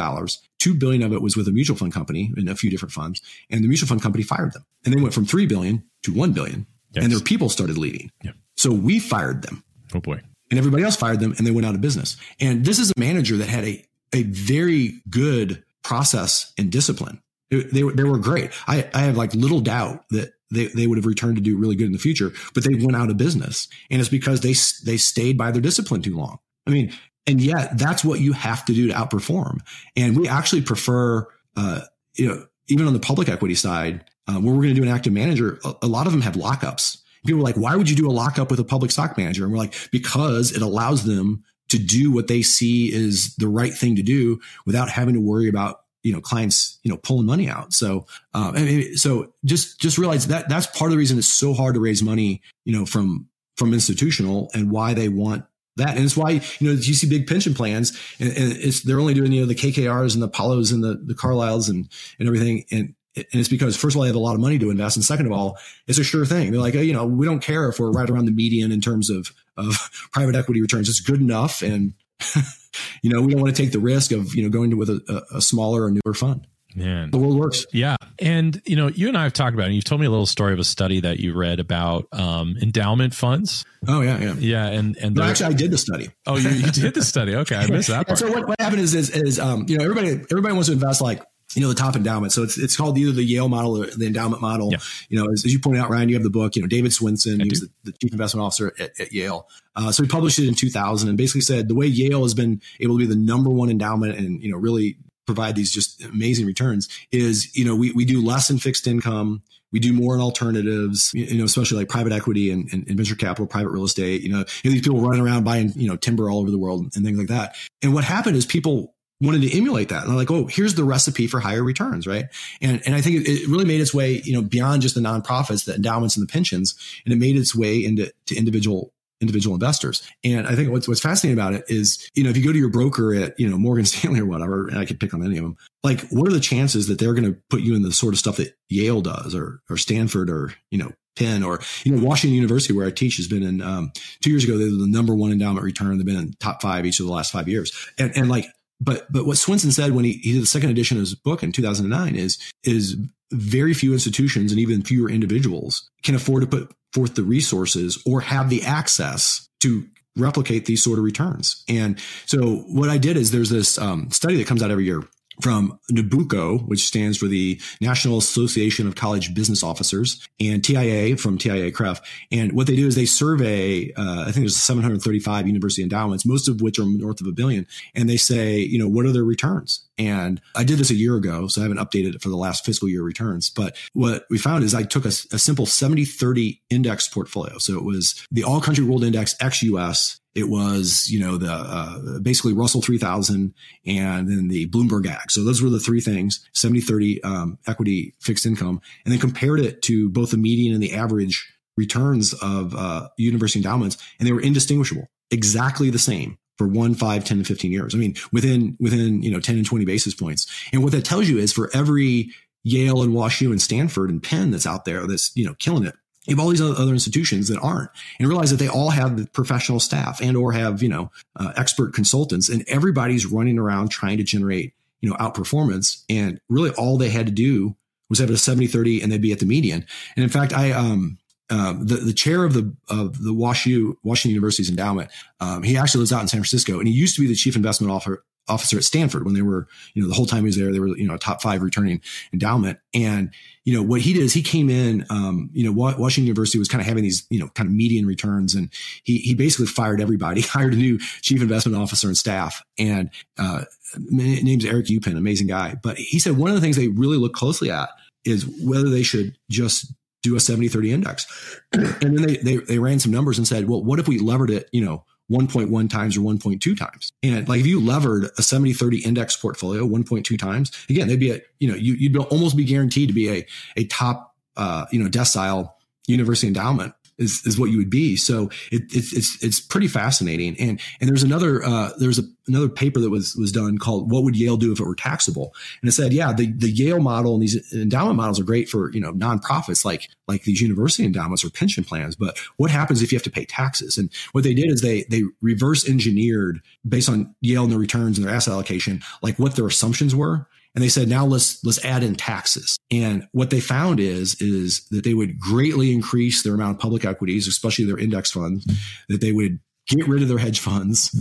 2 billion of it was with a mutual fund company in a few different funds. And the mutual fund company fired them. And they went from 3 billion to 1 billion. Yes. And their people started leaving. Yeah. So we fired them. Oh boy. And everybody else fired them and they went out of business. And this is a manager that had a, a very good process and discipline. They, they, they were great. I, I have like little doubt that they, they would have returned to do really good in the future, but they went out of business. And it's because they, they stayed by their discipline too long. I mean, and yet that's what you have to do to outperform. And we actually prefer, uh, you know, even on the public equity side, uh, where we're going to do an active manager, a, a lot of them have lockups. People are like, why would you do a lockup with a public stock manager? And we're like, because it allows them to do what they see is the right thing to do without having to worry about you know clients you know pulling money out. So um, so just just realize that that's part of the reason it's so hard to raise money you know from from institutional and why they want that. And it's why you know you see big pension plans and, and it's they're only doing you know the kkrs and the apollos and the the carlyles and and everything. And and it's because first of all, they have a lot of money to invest, and second of all, it's a sure thing. They're like, oh, you know, we don't care if we're right around the median in terms of of (laughs) private equity returns. It's good enough, and (laughs) you know, we don't want to take the risk of, you know, going to with a, a smaller or newer fund. Man, the world works. Yeah. And, you know, you and I have talked about it. And you've told me a little story of a study that you read about um, endowment funds. Oh, yeah. Yeah. Yeah. And, and no, actually, I did the study. Oh, you, you did the (laughs) study. Okay. I missed that part. so, what, what happened is, is, is um, you know, everybody, everybody wants to invest like you know, the top endowment. So it's, it's called either the Yale model or the endowment model. Yeah. You know, as, as, you pointed out, Ryan, you have the book, you know, David Swensen, he was the, the, chief investment officer at, at Yale. Uh, so he published it in 2000 and basically said the way Yale has been able to be the number one endowment and, you know, really provide these just amazing returns is, you know, we, we do less in fixed income. We do more in alternatives, you know, especially like private equity and, and, and venture capital, private real estate. You know, you know, these people running around buying, you know, timber all over the world and things like that. And what happened is people wanted to emulate that. And they're like, oh, here's the recipe for higher returns, right? And and I think it, it, really made its way, you know, beyond just the nonprofits, the endowments and the pensions, and it made its way into to individual individual investors. And I think what's what's fascinating about it is, you know, if you go to your broker at, you know, Morgan (laughs) Stanley or whatever, and I could pick on any of them, like what are the chances that they're going to put you in the sort of stuff that Yale does or or Stanford or, you know, Penn or you know Washington University where I teach has been in um, two years ago they were the number one endowment return they've been in top five each of the last five years and and like but but what Swensen said when he, he did the second edition of his book in 2009 is is very few institutions and even fewer individuals can afford to put forth the resources or have the access to replicate these sort of returns. And so what I did is there's this um, study that comes out every year from NACUBO, which stands for the National Association of College Business Officers, and TIA from TIAA-CREF. And what they do is they survey, uh, I think there's 735 university endowments, most of which are north of a billion. And they say, you know, what are their returns? And I did this a year ago, so I haven't updated it for the last fiscal year returns. But what we found is I took a, a simple 70 30 index portfolio. So it was the all country world index ex US it was, you know, the uh, basically Russell 3000 and then the Bloomberg Agg. So those were the three things 70 30 um, equity fixed income. And then compared it to both the median and the average returns of uh, university endowments. And they were indistinguishable, exactly the same for one, five, 10, and 15 years. I mean, within, within, you know, 10 and 20 basis points. And what that tells you is for every Yale and WashU and Stanford and Penn that's out there that's, you know, killing it, you have all these other institutions that aren't and realize that they all have professional staff and or have you know uh, expert consultants and everybody's running around trying to generate you know outperformance and really all they had to do was have a 70 30 and they'd be at the median. And in fact i um um, the, the chair of the of the WashU Washington University's endowment, um, he actually lives out in San Francisco, and he used to be the chief investment officer officer at Stanford when they were, you know, the whole time he was there, they were, you know, a top five returning endowment. And, you know, what he did is he came in, um, you know, Washington University was kind of having these, you know, kind of median returns. And he, he basically fired everybody, (laughs) hired a new chief investment officer and staff. And, uh, name's Eric Upin, amazing guy. But he said one of the things they really look closely at is whether they should just do a 70 30 index. (clears throat) and then they, they, they ran some numbers and said, well, what if we levered it, you know, 1.1 times or 1.2 times. And like if you levered a 70 30 index portfolio 1.2 times, again, they'd be a, you know, you, you'd almost be guaranteed to be a, a top, uh, you know, decile university endowment is, is what you would be. So it, it's, it's, it's pretty fascinating. And, and there's another, uh, there's a, another paper that was, was done called what would Yale do if it were taxable? And it said, yeah, the, the Yale model and these endowment models are great for, you know, nonprofits like, like these university endowments or pension plans. But what happens if you have to pay taxes? And what they did is they, they reverse engineered based on Yale and their returns and their asset allocation, like what their assumptions were and they said now let's let's add in taxes. And what they found is is that they would greatly increase their amount of public equities especially their index funds that they would get rid of their hedge funds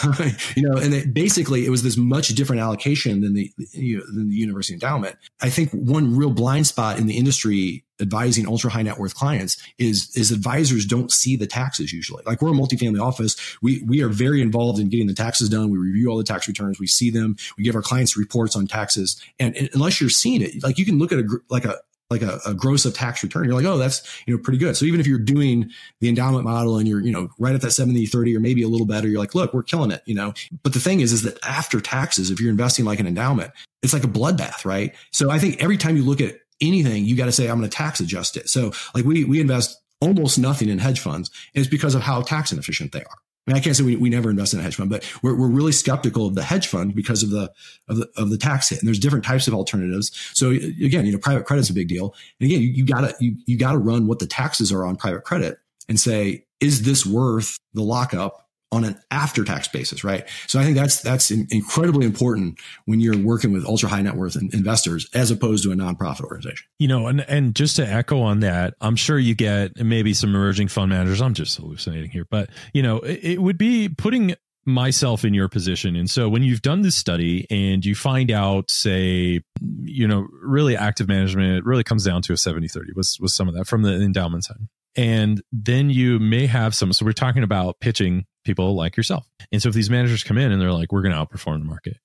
(laughs) you know, and it, basically it was this much different allocation than the you know, than the university endowment. I think one real blind spot in the industry advising ultra high net worth clients is is advisors don't see the taxes usually. Like we're a multifamily office, we we are very involved in getting the taxes done. We review all the tax returns, we see them, we give our clients reports on taxes, and, and unless you're seeing it, like you can look at a like a like a, a, gross of tax return, you're like, oh, that's, you know, pretty good. So even if you're doing the endowment model and you're, you know, right at that 70, 30 or maybe a little better, you're like, look, we're killing it, you know. But the thing is, is that after taxes, if you're investing like an endowment, it's like a bloodbath, right? So I think every time you look at anything, you got to say, I'm going to tax adjust it. So like we, we invest almost nothing in hedge funds. And it's because of how tax inefficient they are. I mean, I can't say we, we never invest in a hedge fund, but we're, we're really skeptical of the hedge fund because of the, of the, of the tax hit. And there's different types of alternatives. So uh, again, you know, private credit is a big deal. And again, you, you gotta, you, you gotta run what the taxes are on private credit and say, is this worth the lockup on an after tax basis, right? So I think that's that's incredibly important when you're working with ultra high net worth investors as opposed to a nonprofit organization. You know, and and just to echo on that, I'm sure you get maybe some emerging fund managers. I'm just hallucinating here, but you know, it, it would be putting myself in your position. And so when you've done this study and you find out, say, you know, really active management, it really comes down to a 70 30 was, was some of that from the endowment side. And then you may have some. So we're talking about pitching people like yourself. And so if these managers come in and they're like, we're going to outperform the market,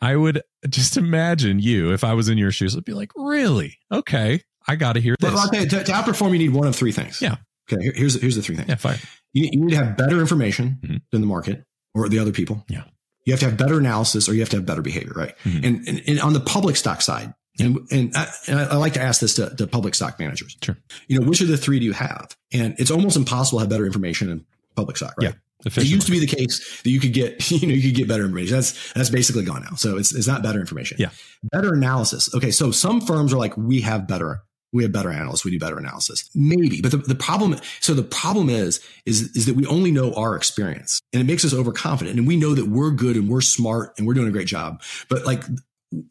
I would just imagine you, if I was in your shoes, I'd be like, really? Okay. I got to hear this. Well, to, to, outperform, you need one of three things. Yeah. Okay. Here's, here's the three things. Yeah. Fine. You, you need to have better information mm-hmm. than the market or the other people. Yeah. You have to have better analysis or you have to have better behavior, right? Mm-hmm. And, and, and, on the public stock side, and, and, I, and I like to ask this to, to public stock managers. Sure. You know, which of the three do you have? And it's almost impossible to have better information in public stock, right? Yeah. It used to be the case that you could get, (laughs) you know, you could get better information. That's that's basically gone now. So it's it's not better information. Yeah. Better analysis. Okay. So some firms are like, we have better, we have better analysts, we do better analysis. Maybe. But the, the problem, so the problem is, is, is that we only know our experience and it makes us overconfident. And we know that we're good and we're smart and we're doing a great job. But like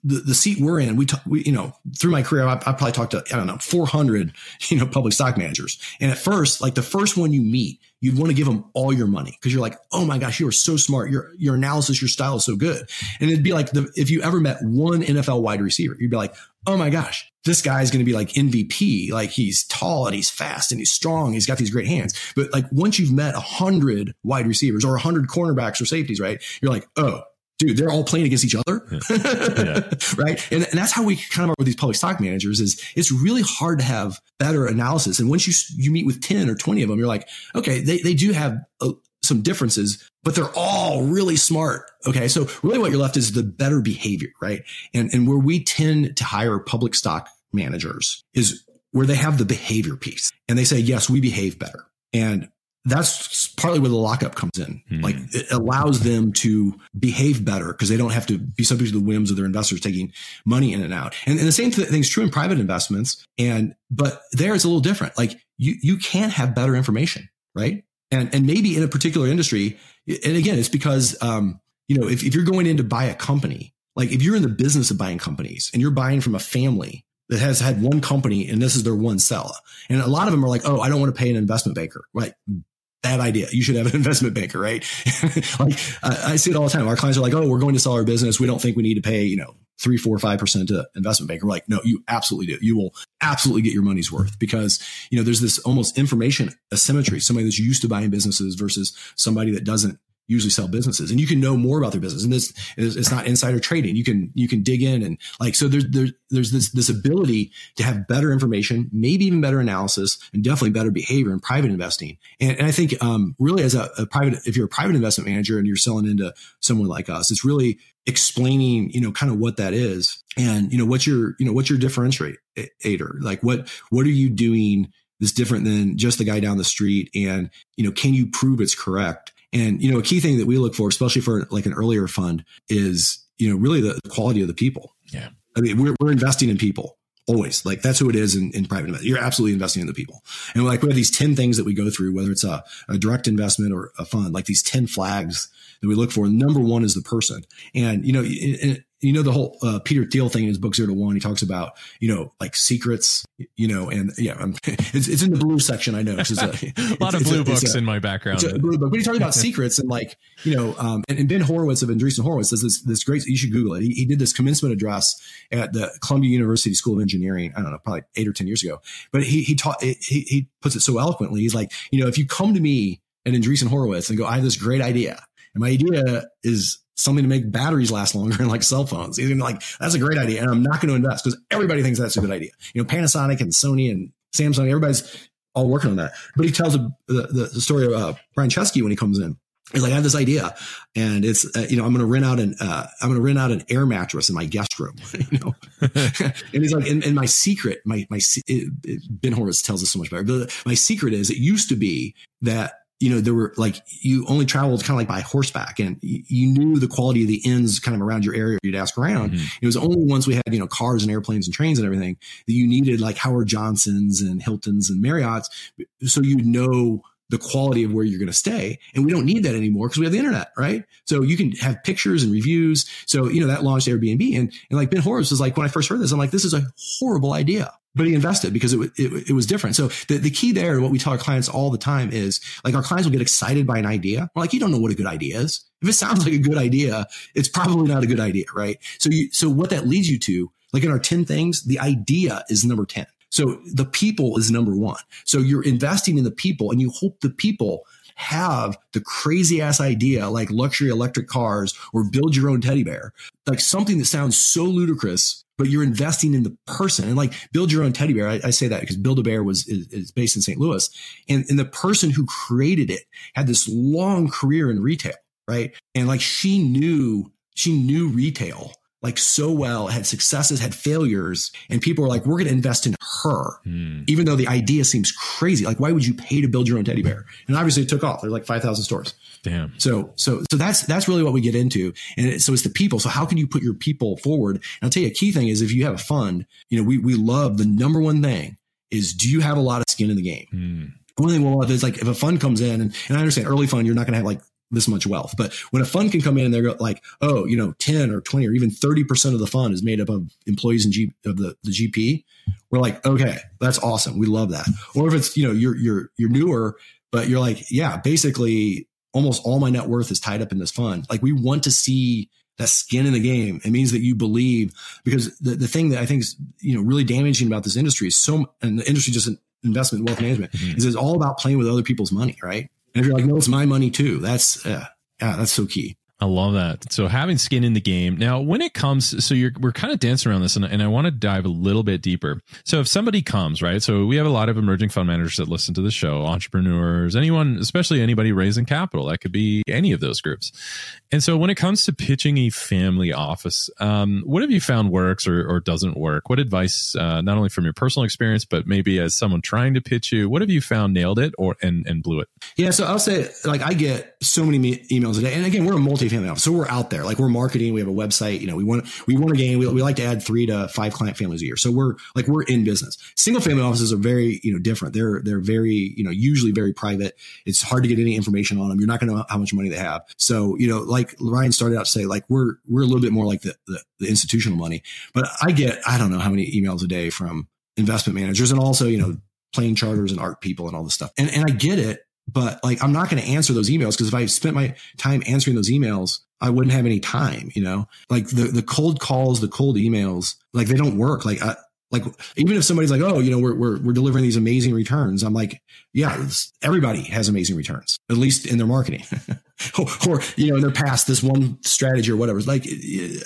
the, the seat we're in, we, talk, we, you know, through my career, I, I probably talked to, I don't know, 400, you know, public stock managers. And at first, like the first one you meet, you'd want to give them all your money because you're like, oh my gosh, you are so smart. Your, your analysis, your style is so good. And it'd be like the, if you ever met one NFL wide receiver, you'd be like, oh my gosh, this guy's going to be like MVP. Like he's tall and he's fast and he's strong. He's got these great hands. But like once you've met a hundred wide receivers or a hundred cornerbacks or safeties, right? You're like, oh, dude, they're all playing against each other. (laughs) Yeah. right. And, and that's how we kind of are with these public stock managers is it's really hard to have better analysis. And once you, you meet with 10 or 20 of them, you're like, okay, they, they do have a, some differences, but they're all really smart. Okay. So really what you're left is the better behavior, right? And, and where we tend to hire public stock managers is where they have the behavior piece and they say, yes, we behave better. And that's partly where the lockup comes in. Mm. Like it allows them to behave better because they don't have to be subject to the whims of their investors taking money in and out. And, and the same th- thing's true in private investments. And, but there it's a little different. Like you, you can have better information, right? And, and maybe in a particular industry, and again, it's because, um, you know, if, if you're going in to buy a company, like if you're in the business of buying companies and you're buying from a family that has had one company and this is their one sell. And a lot of them are like, oh, I don't want to pay an investment banker. Right bad idea. You should have an (laughs) investment banker, right? (laughs) like I see it all the time. Our clients are like, "Oh, we're going to sell our business. We don't think we need to pay, you know, three, four, five percent to investment banker." We're like, no, you absolutely do. You will absolutely get your money's worth because you know there's this almost information asymmetry. Somebody that's used to buying businesses versus somebody that doesn't usually sell businesses and you can know more about their business and this is it's not insider trading. You can you can dig in and like so there's there's there's this this ability to have better information maybe even better analysis and definitely better behavior in private investing. And, and i think um, really as a, a private if you're a private investment manager and you're selling into someone like us it's really explaining you know kind of what that is and you know what's your you know what's your differentiator like what what are you doing that's different than just the guy down the street? And you know can you prove it's correct and, you know, a key thing that we look for, especially for like an earlier fund is, you know, really the quality of the people. Yeah. I mean, we're, we're investing in people always like that's who it is in, in private investment. You're absolutely investing in the people. And like we have these 10 things that we go through, whether it's a, a direct investment or a fund, like these 10 flags that we look for. Number one is the person. And, you know, you know the whole uh, Peter Thiel thing in his book Zero to One. He talks about you know like secrets, you know, and yeah, (laughs) it's, it's in the blue section. I know it's a, (laughs) a lot of blue a, books a, in my background. blue book, but he talks about (laughs) secrets and like you know, um, and, and, Ben Horowitz of Andreessen Horowitz does this this great. You should Google it. He, he, did this commencement address at the Columbia University School of Engineering. I don't know, probably eight or ten years ago. But he he taught he, he puts it so eloquently. He's like, you know, if you come to me at Andreessen Horowitz and go, I have this great idea, and my idea is something to make batteries last longer and like cell phones. He's gonna be like, that's a great idea. And I'm not going to invest because everybody thinks that's a good idea. You know, Panasonic and Sony and Samsung, everybody's all working on that. But he tells the, the, the story of uh, Brian Chesky when he comes in. He's like, I have this idea, and it's uh, you know I'm going to rent out an uh, I'm going to rent out an air mattress in my guest room, (laughs) you know. (laughs) and he's like, and, and, my secret, my my it, it, Ben Horowitz tells us so much better. But my secret is, it used to be that you know, there were like you only traveled kind of like by horseback and you knew the quality of the inns kind of around your area you'd ask around. Mm-hmm. It was only once we had, you know, cars and airplanes and trains and everything that you needed like Howard Johnson's and Hilton's and Marriott's. So you know the quality of where you're going to stay. And we don't need that anymore because we have the internet, right? So you can have pictures and reviews. So, you know, that launched Airbnb. And, and like Ben Horowitz was like, when I first heard this, I'm like, this is a horrible idea but he invested because it, it, it, was different. So the, the key there, what we tell our clients all the time is like our clients will get excited by an idea. We're like, you don't know what a good idea is. If it sounds like a good idea, it's probably not a good idea, right? So you, so what that leads you to, like in our 10 things, the idea is number 10. So the people is number one. So you're investing in the people and you hope the people have the crazy ass idea like luxury electric cars or build your own teddy bear, like something that sounds so ludicrous but you're investing in the person and like build your own teddy bear. I, I say that because Build a Bear was is, is, based in St. Louis, and and the person who created it had this long career in retail, right? And like she knew she knew retail like so well, had successes, had failures, and people were like, "We're going to invest in her," hmm. even though the idea seems crazy. Like, why would you pay to build your own teddy bear? And obviously, it took off. There's like five thousand stores. Damn. So, so, so that's that's really what we get into, and it, so it's the people. So, how can you put your people forward? And I'll tell you, a key thing is if you have a fund, you know, we we love the number one thing is do you have a lot of skin in the game? Hmm. One thing we'll love is like if a fund comes in, and, and I understand early fund, you're not going to have like this much wealth. But when a fund can come in and they're like, oh, you know, 10 or 20 or even 30% of the fund is made up of employees and G, of the, the GP, we're like, okay, that's awesome. We love that. Or if it's, you know, you're, you're, you're newer, but you're like, yeah, basically almost all my net worth is tied up in this fund. Like we want to see that skin in the game. It means that you believe because the, the thing that I think is, you know, really damaging about this industry is so, and the industry just investment wealth management mm-hmm. is it's all about playing with other people's money, right? And if you're like, no, it's my money too. That's, uh, yeah, that's so key. I love that. So having skin in the game. Now, when it comes, so you're, we're kind of dancing around this and, and I want to dive a little bit deeper. So if somebody comes, right? So we have a lot of emerging fund managers that listen to the show, entrepreneurs, anyone, especially anybody raising capital. That could be any of those groups. And so when it comes to pitching a family office, um, what have you found works or, or doesn't work? What advice, uh, not only from your personal experience, but maybe as someone trying to pitch you, what have you found nailed it or, and, and blew it? Yeah. So I'll say like I get so many me- emails a day. And again, we're a multi family office. So we're out there, like we're marketing. We have a website. You know, we want we want to gain. We, we like to add three to five client families a year. So we're like we're in business. Single family offices are very you know different. They're they're very you know usually very private. It's hard to get any information on them. You're not going to know how much money they have. So you know, like Ryan started out to say, like we're we're a little bit more like the, the, the institutional money. But I get I don't know how many emails a day from investment managers and also you know plane charters and art people and all this stuff. And and I get it but like I'm not going to answer those emails because if I spent my time answering those emails, I wouldn't have any time, you know. Like the the cold calls, the cold emails, like they don't work. Like I, Like even if somebody's like, oh, you know, we're we're we're delivering these amazing returns, I'm like, yeah, everybody has amazing returns, at least in their marketing, (laughs) or, you know, in their past this one strategy or whatever. Like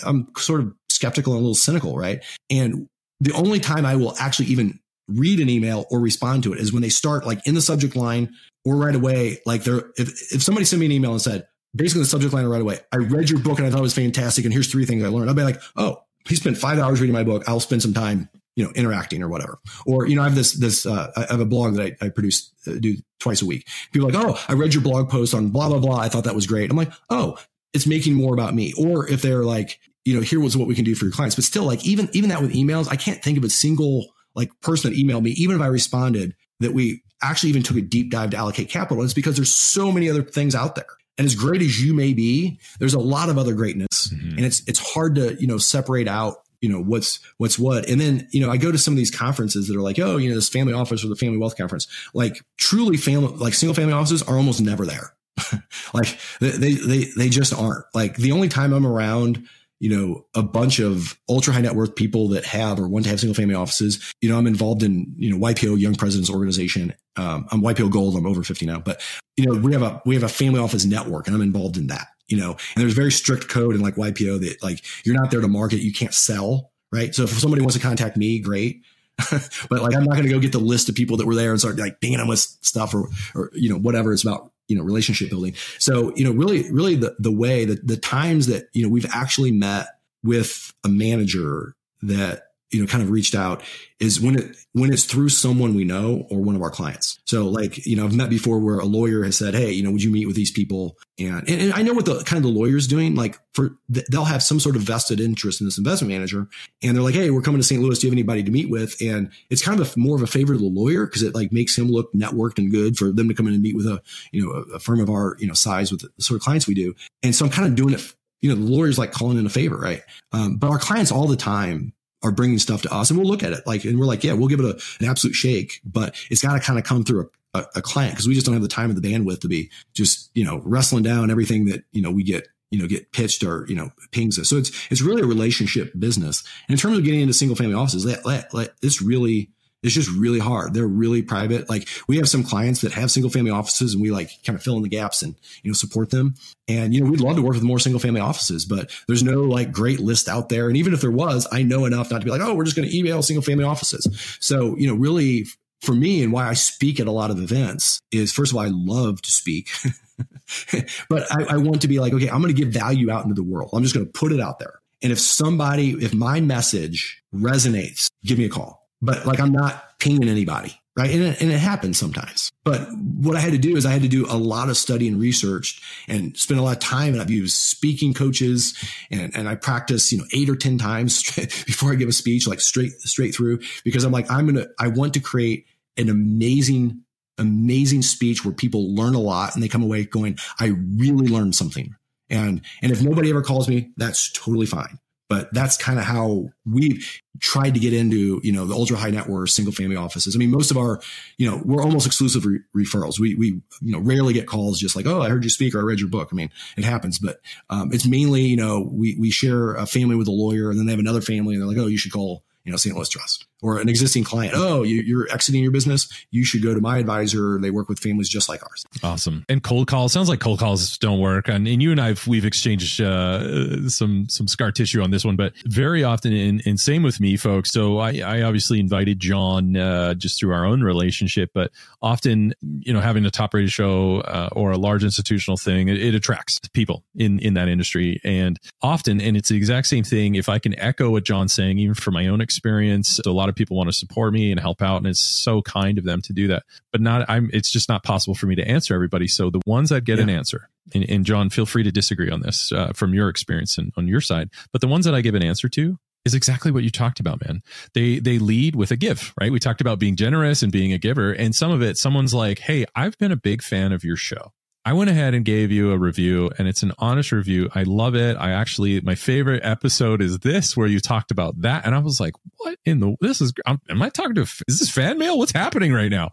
I'm sort of skeptical and a little cynical, right? And the only time I will actually even read an email or respond to it is when they start like in the subject line or right away. Like they're if if somebody sent me an email and said basically the subject line or right away, I read your book and I thought it was fantastic, and here's three things I learned. I'll be like, oh, he spent five hours reading my book. I'll spend some time you know, interacting or whatever. Or, you know, I have this, this, uh, I have a blog that I, I produce, uh, do twice a week. People like, oh, I read your blog post on blah, blah, blah. I thought that was great. I'm like, oh, it's making more about me. Or if they're like, you know, here was what we can do for your clients. But still, like, even, even that with emails, I can't think of a single like person that emailed me, even if I responded that we actually even took a deep dive to allocate capital. It's because there's so many other things out there. And as great as you may be, there's a lot of other greatness. Mm-hmm. And it's, it's hard to, you know, separate out you know what's what's what and then you know i go to some of these conferences that are like oh you know this family office or the family wealth conference like truly family like single family offices are almost never there (laughs) like they they they just aren't like the only time i'm around you know a bunch of ultra high net worth people that have or want to have single family offices. You know i'm involved in you know ypo young presidents organization. Um, i'm ypo gold. I'm over 50 now but you know we have a we have a family office network and i'm involved in that you know, and there's very strict code in like YPO that like you're not there to market, you can't sell, right? So if somebody wants to contact me, great. (laughs) but like I'm not going to go get the list of people that were there and start like dinging them with stuff or or you know whatever it's about you know relationship building. So you know really really the the way that the times that you know we've actually met with a manager that you know kind of reached out is when it when it's through someone we know or one of our clients. So like you know i've met before where a lawyer has said hey you know would you meet with these people? And and, and i know what the kind of the lawyer's doing like for they'll have some sort of vested interest in this investment manager and they're like hey we're coming to st louis. Do you have anybody to meet with? And it's kind of a, more of a favor to the lawyer because it like makes him look networked and good for them to come in and meet with a you know a, a firm of our you know size with the sort of clients we do. And so i'm kind of doing it you know the lawyer's like calling in a favor right? Um, but our clients all the time are bringing stuff to us and we'll look at it like, and we're like, yeah, we'll give it a, an absolute shake, but it's got to kind of come through a, a, a client because we just don't have the time and the bandwidth to be just, you know, wrestling down everything that, you know, we get you know, get pitched or, you know, pings us. So it's, it's really a relationship business. And in terms of getting into single family offices, that, that, that, really, it's just really hard. They're really private. Like we have some clients that have single family offices and we like kind of fill in the gaps and, you know, support them. And, you know, we'd love to work with more single family offices, but there's no like great list out there. And even if there was, I know enough not to be like, oh, we're just going to email single family offices. So, you know, really for me and why I speak at a lot of events is first of all, I love to speak. (laughs) but I, I want to be like, okay, I'm going to give value out into the world. I'm just going to put it out there. And if somebody, if my message resonates, give me a call but like I'm not pinging anybody. Right. And it, and it happens sometimes. But what I had to do is I had to do a lot of study and research and spend a lot of time. And I've used speaking coaches and, and I practice, you know, eight or 10 times (laughs) before I give a speech, like straight, straight through, because I'm like, I'm going to, I want to create an amazing, amazing speech where people learn a lot and they come away going, I really learned something. And, and if nobody ever calls me, that's totally fine but that's kind of how we've tried to get into you know the ultra high net worth single family offices. I mean most of our you know we're almost exclusive re- referrals. We we you know rarely get calls just like oh i heard you speak or i read your book. I mean it happens. But um, it's mainly you know we we share a family with a lawyer and then they have another family and they're like oh you should call you know st louis trust or an existing client, oh, you, are exiting your business, you should go to my advisor. They work with families just like ours. Awesome. And cold calls sounds like cold calls don't work. And, and you and I've we've exchanged uh, some some scar tissue on this one, but very often, and, and same with me, folks. So I, I obviously invited John uh, just through our own relationship, but often, you know, having a top rated show uh, or a large institutional thing, it, it attracts people in in that industry, and often, and it's the exact same thing. If I can echo what John's saying, even from my own experience, a lot lot of people want to support me and help out and it's so kind of them to do that. But not i'm it's just not possible for me to answer everybody so the ones that get yeah. an answer and, and, john feel free to disagree on this uh, from your experience and on your side but the ones that i give an answer to is exactly what you talked about man. They they lead with a give right? We talked about being generous and being a giver and some of it someone's like hey i've been a big fan of your show I went ahead and gave you a review and it's an honest review. I love it. I actually, my favorite episode is this where you talked about that. And I was like, what in the, this is, i'm I talking to, is this fan mail? What's happening right now?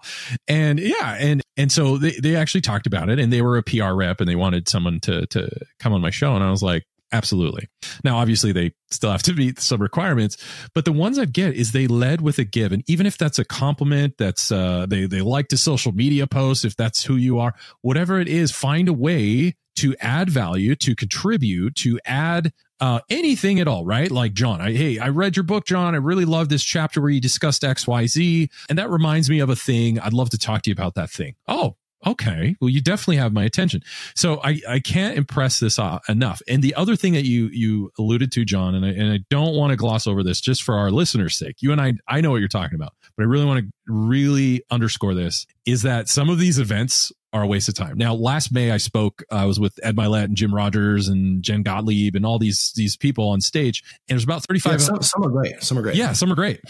And yeah. And, and so they, they actually talked about it and they were a PR rep and they wanted someone to, to come on my show. And I was like, Absolutely. Now, obviously, they still have to meet some requirements, but the ones I get is they led with a give, and even if that's a compliment, that's uh, they they like to social media post, if that's who you are, whatever it is, find a way to add value, to contribute, to add uh, anything at all, right? Like John, I, hey, I read your book, John. I really love this chapter where you discussed X, Y, Z, and that reminds me of a thing. I'd love to talk to you about that thing. Oh, okay well you definitely have my attention so i i can't impress this uh, enough and the other thing that you you alluded to john and i and i don't want to gloss over this just for our listeners sake you and i i know what you're talking about but i really want to really underscore this is that some of these events are a waste of time. Now, last May I spoke. I was with Ed Mylett and Jim Rogers and Jen Gottlieb and all these these people on stage, and it was about thirty five. Yeah, some, some, are great. Some are great. Yeah, some are great.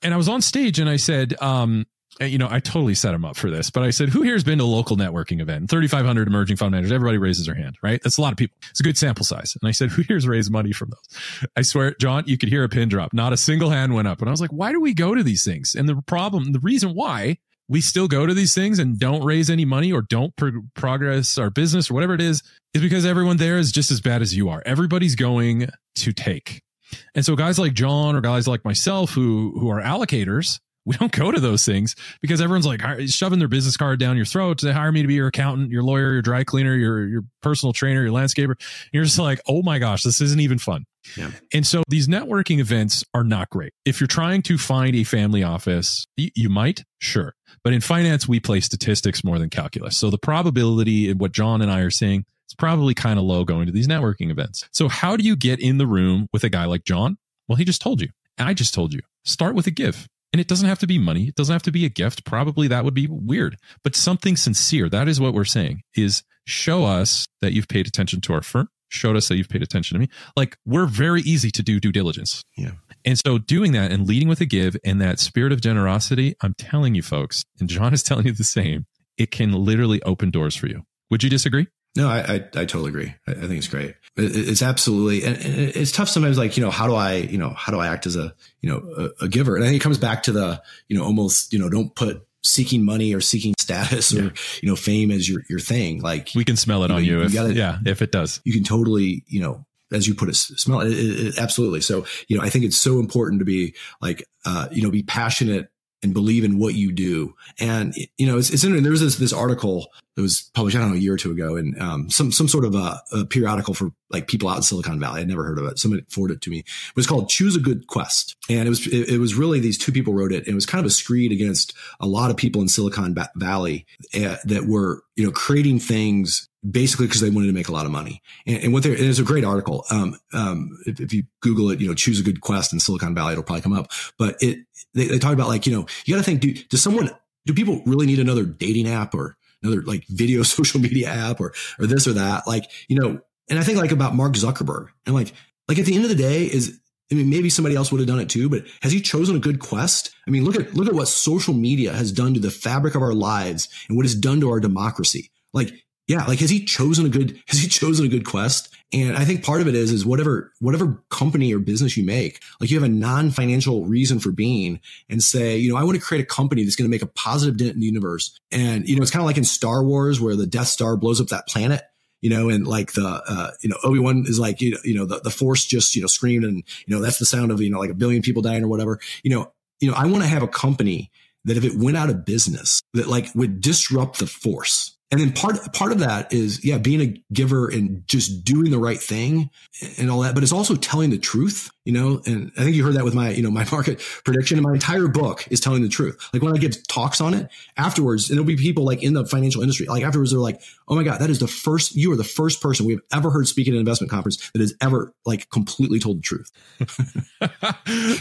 And I was on stage and I said, um, Uh, you know, I totally set him up for this, but I said, who here has been to a local networking event? 3,500 emerging fund managers. Everybody raises their hand, right? That's a lot of people. It's a good sample size. And I said, who here's raised money from those? I swear, John, you could hear a pin drop. Not a single hand went up. And I was like, why do we go to these things? And the problem, the reason why we still go to these things and don't raise any money or don't pro- progress our business or whatever it is, is because everyone there is just as bad as you are. Everybody's going to take. And so guys like John or guys like myself who, who are allocators, we don't go to those things because everyone's like shoving their business card down your throat to hire me to be your accountant, your lawyer, your dry cleaner, your your personal trainer, your landscaper. And you're just like, oh my gosh, this isn't even fun. Yeah. And so these networking events are not great. If you're trying to find a family office, you, you might, sure. But in finance, we play statistics more than calculus. So the probability in what John and I are saying is probably kind of low going to these networking events. So how do you get in the room with a guy like John? Well, he just told you. I just told you. Start with a give. And it doesn't have to be money. It doesn't have to be a gift. Probably that would be weird, but something sincere. That is what we're saying is show us that you've paid attention to our firm. Showed us that you've paid attention to me. Like we're very easy to do due diligence. Yeah. And so doing that and leading with a give and that spirit of generosity, I'm telling you folks, and John is (laughs) telling you the same, it can literally open doors for you. Would you disagree? No, I, I, I, totally agree. I, I think it's great. It, it's absolutely, and, it's tough sometimes. Like, you know, how do I, you know, how do I act as a, you know, a, a, giver? And I think it comes back to the, you know, almost, you know, don't put seeking money or seeking status or, you know, fame as your, your thing. Like we can smell it you on know, you. you if, gotta, yeah. If it does, you can totally, you know, as you put it, smell it, it, it. Absolutely. So, you know, I think it's so important to be like, uh, you know, be passionate and believe in what you do. And you know, it's, it's interesting. There was this this article that was published I don't know a year or two ago, and um, some some sort of a, a, periodical for like people out in Silicon Valley. I'd never heard of it. Somebody forwarded it to me. It was called "Choose a Good Quest," and it was it, it was really these two people wrote it. It was kind of a screed against a lot of people in Silicon Valley uh, that were you know creating things basically because they wanted to make a lot of money. And, and what they're, a great article. Um, um, if, if, you Google it, you know, choose a good quest in Silicon Valley, it'll probably come up. But it, they, they talk about like, you know, you got to think, do, does someone, do people really need another dating app or another like video (laughs) social media app or, or this or that? Like, you know, and I think like about Mark Zuckerberg and like, like at the end of the day is, I mean, maybe somebody else would have done it too, but has he chosen a good quest? I mean, look at, look at what social media has done to the fabric of our lives and what it's done to our democracy. Like yeah, like has he chosen a good (laughs) has he chosen a good quest? And I think part of it is is whatever whatever company or business you make, like you have a non-financial reason for being and say, you know, I want to create a company that's going to make a positive dent in the universe. And you know, it's kind of like in Star Wars where the Death Star blows up that planet you know, and like the, uh, you know, Obi-Wan is like, you know, you know, the, the force just, you know, screamed and, you know, that's the sound of, you know, like a billion people dying or whatever, you know, you know, I want to have a company that if it went out of business that like would disrupt the force and then part part of that is yeah being a giver and just doing the right thing and all that but it's also telling the truth you know? And i think you heard that with my you know my (laughs) market prediction. And my entire book is telling the truth. Like when i give talks on it afterwards and it'll be people like in the financial industry like afterwards they're like oh my god that is the first you are the first person we've ever heard speak at an investment conference that has ever like completely told the truth. (laughs)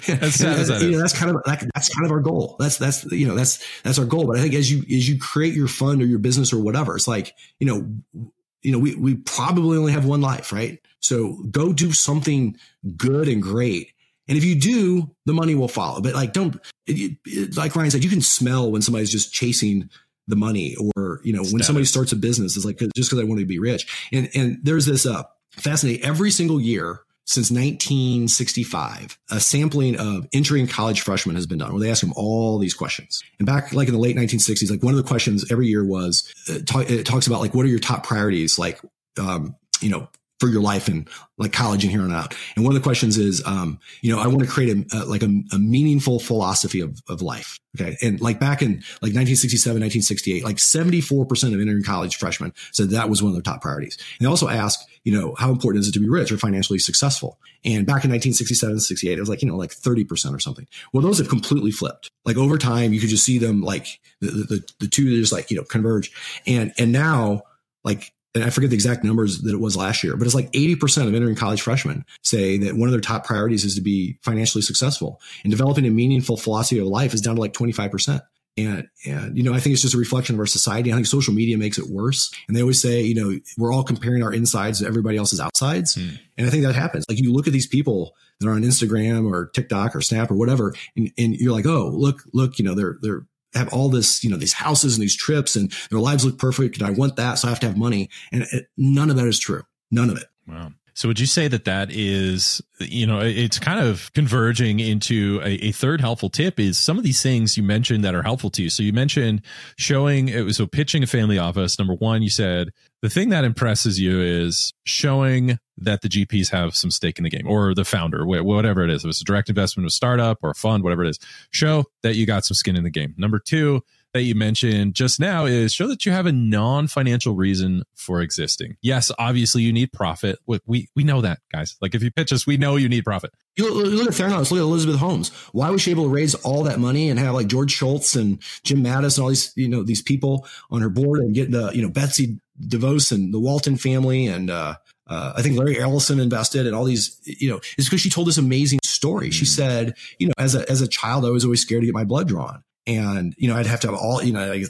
That's, and, you know, that's kind of like, that's kind of our goal. That's that's you know that's that's our goal. But i think as you as you create your fund or your business or whatever it's like you know you know, we, we probably only have one life, right? So go do something good and great. And if you do, the money will follow. But like, don't, it, it, like Ryan said, you can smell when somebody's just chasing the money or, you know, when somebody starts a business, it's like, just because I want to be rich. And, and there's this, uh, fascinating every single year since 1965, a sampling of entering college freshmen has been done where they ask them all these questions. And back like in the late 1960s, like one of the questions every year was, uh, it talks about like, what are your top priorities? Like, um, you know, for your life and like college and here on out. And one of the questions is, um, you know, I want to create a, a like a, a, meaningful philosophy of, of life. Okay. And like back in like 1967, 1968, like 74% of entering college freshmen said that was one of their top priorities. And they also ask, you know, how important is it to be rich or financially successful? And back in 1967, 68, it was like, you know, like 30% or something. Well, those have completely flipped. Like over time, you could just see them like the, the, the two just like, you know, converge. And, and now like and I forget the exact numbers that it was last year, but it's like 80% of entering college freshmen say that one of their top priorities is to be financially successful and developing a meaningful philosophy of life is down to like 25%. And, and, you know, I think it's just a reflection of our society. I think social media makes it worse. And they always say, you know, we're all comparing our insides to everybody else's outsides. Hmm. And I think that happens. Like you look at these people that are on Instagram or TikTok or Snap or whatever, and, and you're like, oh, look, look, you know, they're, they're, have all this, you know, these houses and these trips and their lives look perfect. And I want that. So I have to have money. And it, none of that is true. None of it. Wow. So would you say that that is, you know, it's kind of converging into a, a, third helpful tip is some of these things you mentioned that are helpful to you. So you mentioned showing it was so pitching a family office. Number one, you said the thing that impresses you is showing that the GPs have some stake in the game or the founder, whatever it is. If it's a direct investment, of startup or a fund, whatever it is, show that you got some skin in the game. Number two, that you mentioned just now is show that you have a non-financial reason for existing. Yes, obviously you need profit. We we know that, guys. Like if you pitch us, we know you need profit. You look, at Theranos, look at Elizabeth Holmes. Why was she able to raise all that money and have like George Shultz and Jim Mattis and all these you know these people on her board and get the you know Betsy DeVos and the Walton family and uh, uh, I think Larry Ellison invested and all these, you know, it's because she told this amazing story. Mm. She said, you know, as a, as a child, I was always scared to get my blood drawn and you know I'd have to have all you know like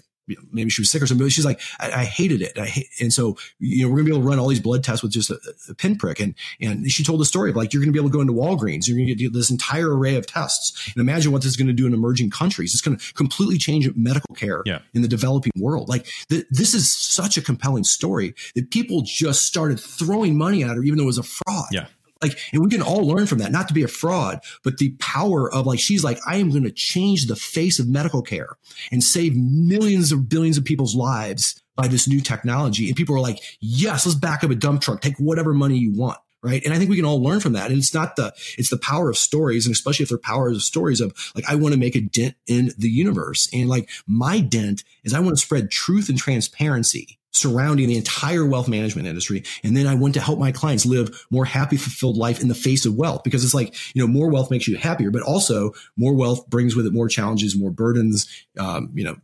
maybe she was sick or something. But she's like, I, I hated it. I hate, and so, you know, we're gonna be able to run all these blood tests with just a, a pinprick. And, and she told the story of like, you're gonna be able to go into Walgreens. You're gonna get this entire array of tests and imagine what this is going to do in emerging countries. It's going to completely change medical care yeah. in the developing world. Like th- this is such a compelling story that people just started throwing money at her, even though it was a fraud. Yeah like and we can all learn from that not to be a fraud but the power of like she's like i am going to change the face of medical care and save millions of billions of people's lives by this new technology. And people are like yes let's back up a dump truck. Take whatever money you want. Right? And i think we can all learn from that. And it's not the it's the power of stories and especially if they're powers of stories of like i want to make a dent in the universe. And like my dent is i want to spread truth and transparency surrounding the entire wealth management industry. And then I want to help my clients live more happy, fulfilled life in the face of wealth because it's like, you know, more wealth makes you happier, but also more wealth brings with it more challenges, more burdens, um, you know,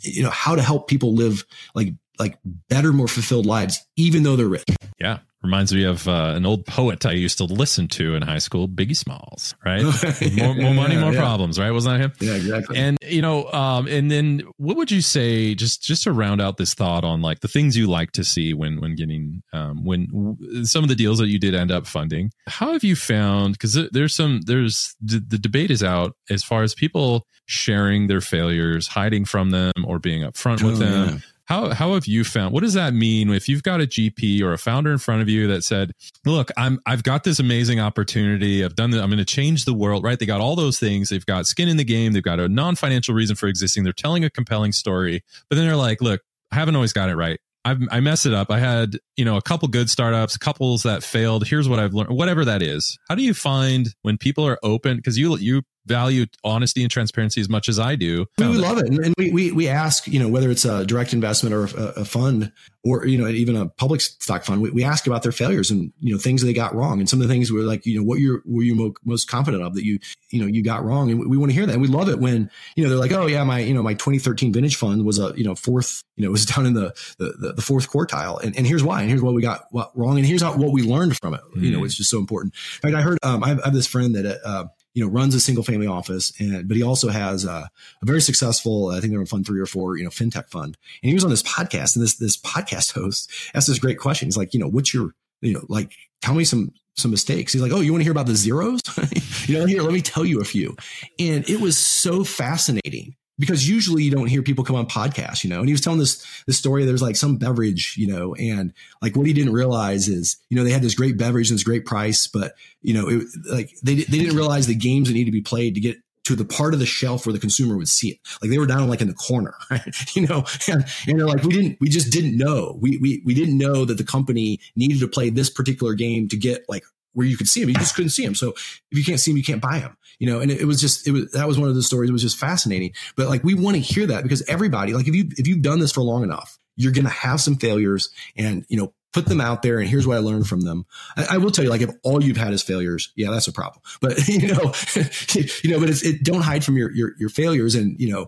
you know, how to help people live like, like better, more fulfilled lives, even though they're rich. Yeah. Reminds me of uh, an old poet I used to listen to in high school, Biggie Smalls, right? (laughs) more, more, money, more yeah. problems, right? Wasn't that him? Yeah, exactly. And you know, um, and then what would you say, just just to round out this thought on like the things you like to see when when getting um, when w- some of the deals that you did end up funding? How have you found? Because there's some there's the, the debate is out as far as people sharing their failures, hiding from them, or being upfront oh, with them. Yeah how how have you found? What does that mean if you've got a GP or a founder in front of you that said, "Look, I'm I've got this amazing opportunity. I've done that. I'm going to change the world." Right? They got all those things. They've got skin in the game. They've got a non financial reason for existing. They're telling a compelling story, but then they're like, "Look, I haven't always got it right. I've, I messed it up. I had, you know, a couple good startups, couples that failed. Here's what I've learned, whatever that is. How do you find when people are open? Cause you, you value honesty and transparency as much as I do. We, we love it. And we, we, we ask, you know, whether it's a direct investment or a, a fund or, you know, even a public stock fund, we, we, ask about their failures and, you know, things they got wrong. And some of the things were like, you know, what you're, were you mo- most confident of that you, you know, you got wrong. And we, we want to hear that. And we love it when, you know, they're like, oh yeah, my, you know, my 2013 vintage fund was a, you know, fourth, you know, (laughs) was down in the, the, the fourth quartile. And, and here's why. And here's what we got wrong. And here's how, what we learned from it. Mm. You know, mm. it's just so important. In fact, I heard, um, I have, I have this friend that, uh, you know, runs a single family office and, but he also has a, a very successful, I think they're in fund three or four, you know, fintech fund. And he was on this podcast and this, this podcast host asked this great question. He's like, you know, what's your, you know, like, tell me some, some mistakes. He's like, Oh, you want to hear about the zeros? (laughs) you know, here, let me tell you a few. And it was so fascinating because usually you don't hear people come on podcasts, you know. And he was telling this this story. There's like some beverage, you know, and like what he didn't realize is, you know, they had this great beverage and this great price, but you know, it, like they they didn't realize the games that need to be played to get to the part of the shelf where the consumer would see it. Like they were down like in the corner, (laughs) right? you know, and, and they're like, we didn't, we just didn't know. We, we, we didn't know that the company needed to play this particular game to get like where you could see them. You just couldn't see them. So if you can't see them, you can't buy them, you know, and it, it was just, it was, that was one of the stories. It was just fascinating. But like, we want to hear that because everybody, like if you, if you've done this for long enough, you're going to have some failures and, you know, put them out there and here's what I learned from them. I, I, will tell you, like if all you've had is failures, yeah, that's a problem. (laughs) But you know, (laughs) you know, but it's, it, don't hide from your, your, your failures. And, you know,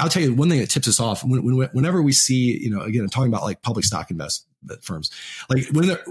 I'll tell you one thing that tips us off when, when, whenever we see, you know, again, I'm talking about like public stock invest uh, firms, like when they're,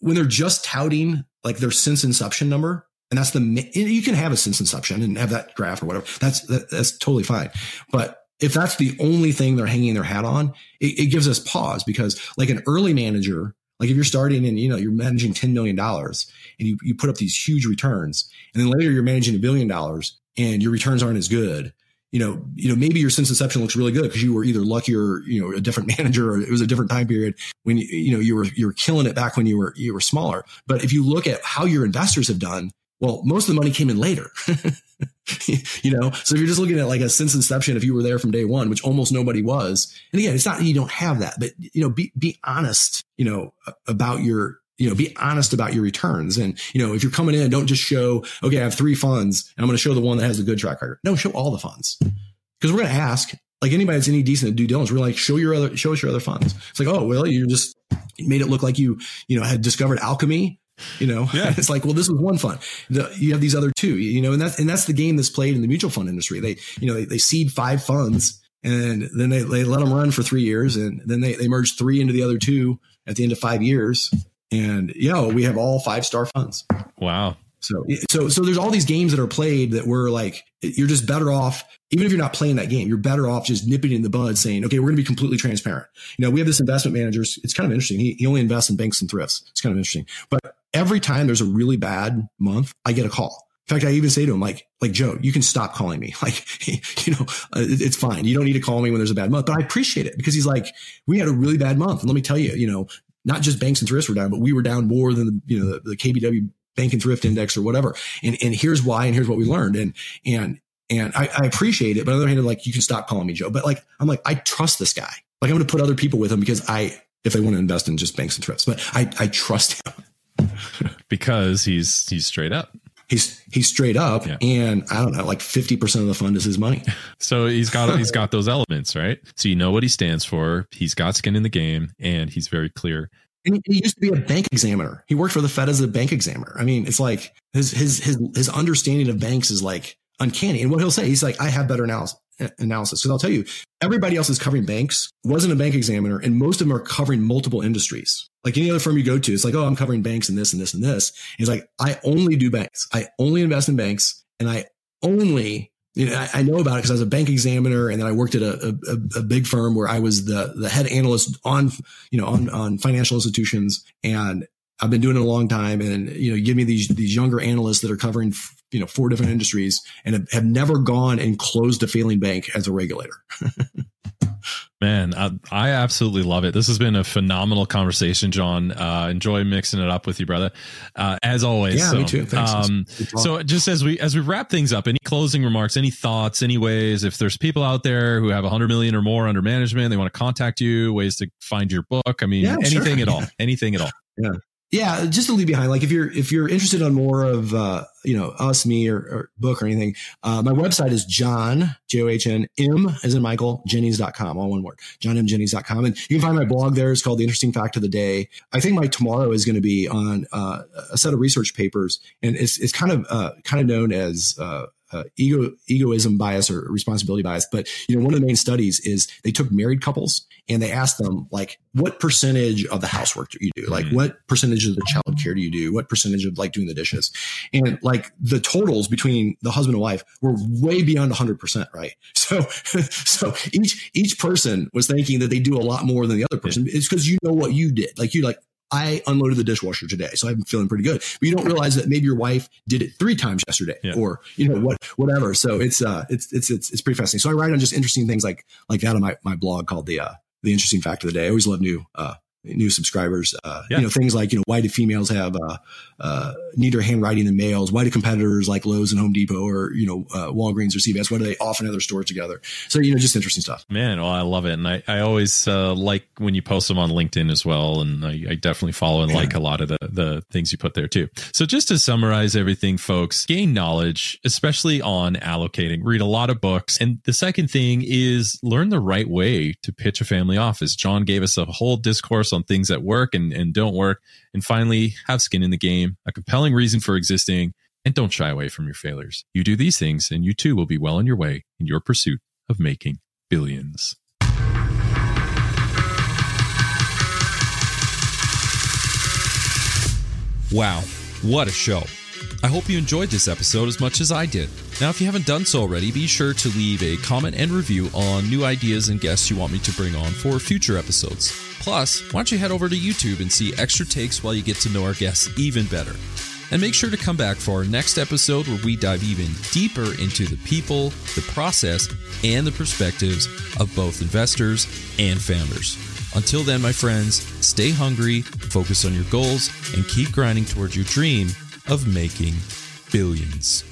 when they're just touting like their since inception number, and that's the, you can have a since inception and have that graph or whatever. That's, that, that's totally fine. But if that's the only thing they're hanging their hat on, it, it, gives us pause because like an early manager, like if you're starting and you know you're managing $10 million and you, you put up these huge returns and then later you're managing a billion dollars and your returns aren't as good, you know, you know, maybe your since inception looks really good because you were either lucky or, you know, a different (laughs) manager or it was a different time period when you, you know, you were, you were killing it back when you were, you were smaller. But if you look at how your investors have done, well, most of the money came in later. (laughs) (laughs) you know, so if you're just looking at like a since inception, if you were there from day one, which almost nobody was, and again, it's not you don't have that, but you know, be be honest, you know, about your you know, be honest about your returns. And, you know, if you're coming in, don't just show, okay, I have three funds and I'm going to show the one that has a good track record. No, show all the funds because we're going to ask like anybody that's any decent at due diligence. We're like, show your other, show us your other funds. It's like, oh, well, you just made it look like you, you know, had discovered alchemy you know, yeah. (laughs) it's like, well, this was one fund. The, you have these other two, you know, and that's, and that's the game that's played in the mutual fund industry. They, you know, they, they seed five funds and then they, they let them run for three years and then they, they merge three into the other two at the end of five years. And, you know, we have all five star funds. Wow. So, so, so there's all these games that are played that we're like, you're just better off, even if you're not playing that game, you're better off just nipping in the bud saying, okay, we're going to be completely transparent. You know, we have this investment manager. It's kind of interesting. He, he only invests in banks and thrifts. It's kind of interesting, but every time there's a really bad month, I get a call. In fact, I even say to him, like, like Joe, you can stop calling me. (laughs) Like, you know, uh, it's fine. You don't need to call me when there's a bad month, but I appreciate it because he's like, we had a really bad month. And let me tell you, you know, not just banks and thrifts were down, but we were down more than the, you know, the, the KBW bank and thrift index or whatever. And, and here's why, and here's what we learned. And, and, and I, I appreciate it. But on the other hand, like, you can stop calling me Joe, but like, I'm like, I trust this guy. Like, I'm going to put other people with him because I, if they want to invest in just banks and thrifts, but I, I trust him (laughs) because he's, he's straight up. He's, he's straight up yeah. and I don't know, like 50% of the fund is his money. (laughs) So he's got, he's got those elements, right? So you know what he stands for. He's got skin in the game and he's very clear and he used to be a bank examiner. He worked for the Fed as a bank examiner. I mean, it's like his his his his understanding of banks is like uncanny. And what he'll say, he's like, I have better analysis. Analysis. Because I'll tell you, everybody else is covering banks, wasn't a bank examiner, and most of them are covering multiple industries. Like any other firm you go to, it's like, oh, I'm covering banks and this and this and this. And he's like, I only do banks. I only invest in banks, and I only you know, I, I, know about it because I was a bank examiner, and then I worked at a, a, a, big firm where I was the the head analyst on you know on on financial institutions, and I've been doing it a long time. And you know, give me these these younger analysts that are covering you know four different industries and have, have never gone and closed a failing bank as a regulator. (laughs) Man, I, I, absolutely love it. This has been a phenomenal conversation, John. Uh, enjoy mixing it up with you, brother. Uh, as always. Yeah, so, me too. Thanks. Um, so just as we as we wrap things up, any closing remarks, any thoughts, any ways? If there's people out there who have 100 million or more under management, they want to contact you, ways to find your book. I mean, yeah, anything sure. at all, (laughs) anything at all. Yeah yeah, just to leave behind. Like if you're if you're interested on more of uh, you know us, me, or, or book or anything, uh, my website is John J O H N M as in Michael Jennings.com, all one word, johnmjennings.com, and you can find my blog there. It's called The Interesting Fact of the Day. I think my tomorrow is going to be on uh, a set of research papers, and it's it's kind of uh, kind of known as uh, ego egoism bias or responsibility bias. But you know, one of the main studies is they took married couples and they asked them like, what percentage of the housework do you do? Like, mm-hmm. what percentage of the child care do you do? What percentage of like doing the dishes? And like the totals between the husband and wife were way beyond hundred percent, right? (laughs) So, so each each person was thinking that they do a lot more than the other person. It's because you know what you did. Like you like I unloaded the dishwasher today, so I'm feeling pretty good. But you don't realize that maybe your wife did it three times yesterday, yeah. or you know what, whatever. So it's uh, it's it's it's it's pretty fascinating. So I write on just interesting things like like that on my my blog called the uh, the interesting fact of the day. I always love new uh new subscribers. Uh, yeah. You know, things like, you know, why do females have uh, uh, neater handwriting than males? Why do competitors like Lowe's and Home Depot or, you know, uh, Walgreens or CVS, why do they often have their stores together? So, you know, just interesting stuff. Man, well, I love it. And I, I always uh, like when you post them on LinkedIn as well. And I, I definitely follow and yeah. like a lot of the, the things you put there too. So just to summarize everything, folks, gain knowledge, especially on allocating, read a lot of books. And the second thing is learn the right way to pitch a family office. John gave us a whole discourse on things that work and, and don't work. And finally, have skin in the game, a compelling reason for existing, and don't shy away from your failures. You do these things, and you too will be well on your way in your pursuit of making billions. Wow, what a show! I hope you enjoyed this episode as much as I did. Now, if you haven't done so already, be sure to leave a comment and review on new ideas and guests you want me to bring on for future episodes. Plus, why don't you head over to YouTube and see extra takes while you get to know our guests even better? And make sure to come back for our next episode where we dive even deeper into the people, the process, and the perspectives of both investors and founders. Until then, my friends, stay hungry, focus on your goals, and keep grinding towards your dream of making billions.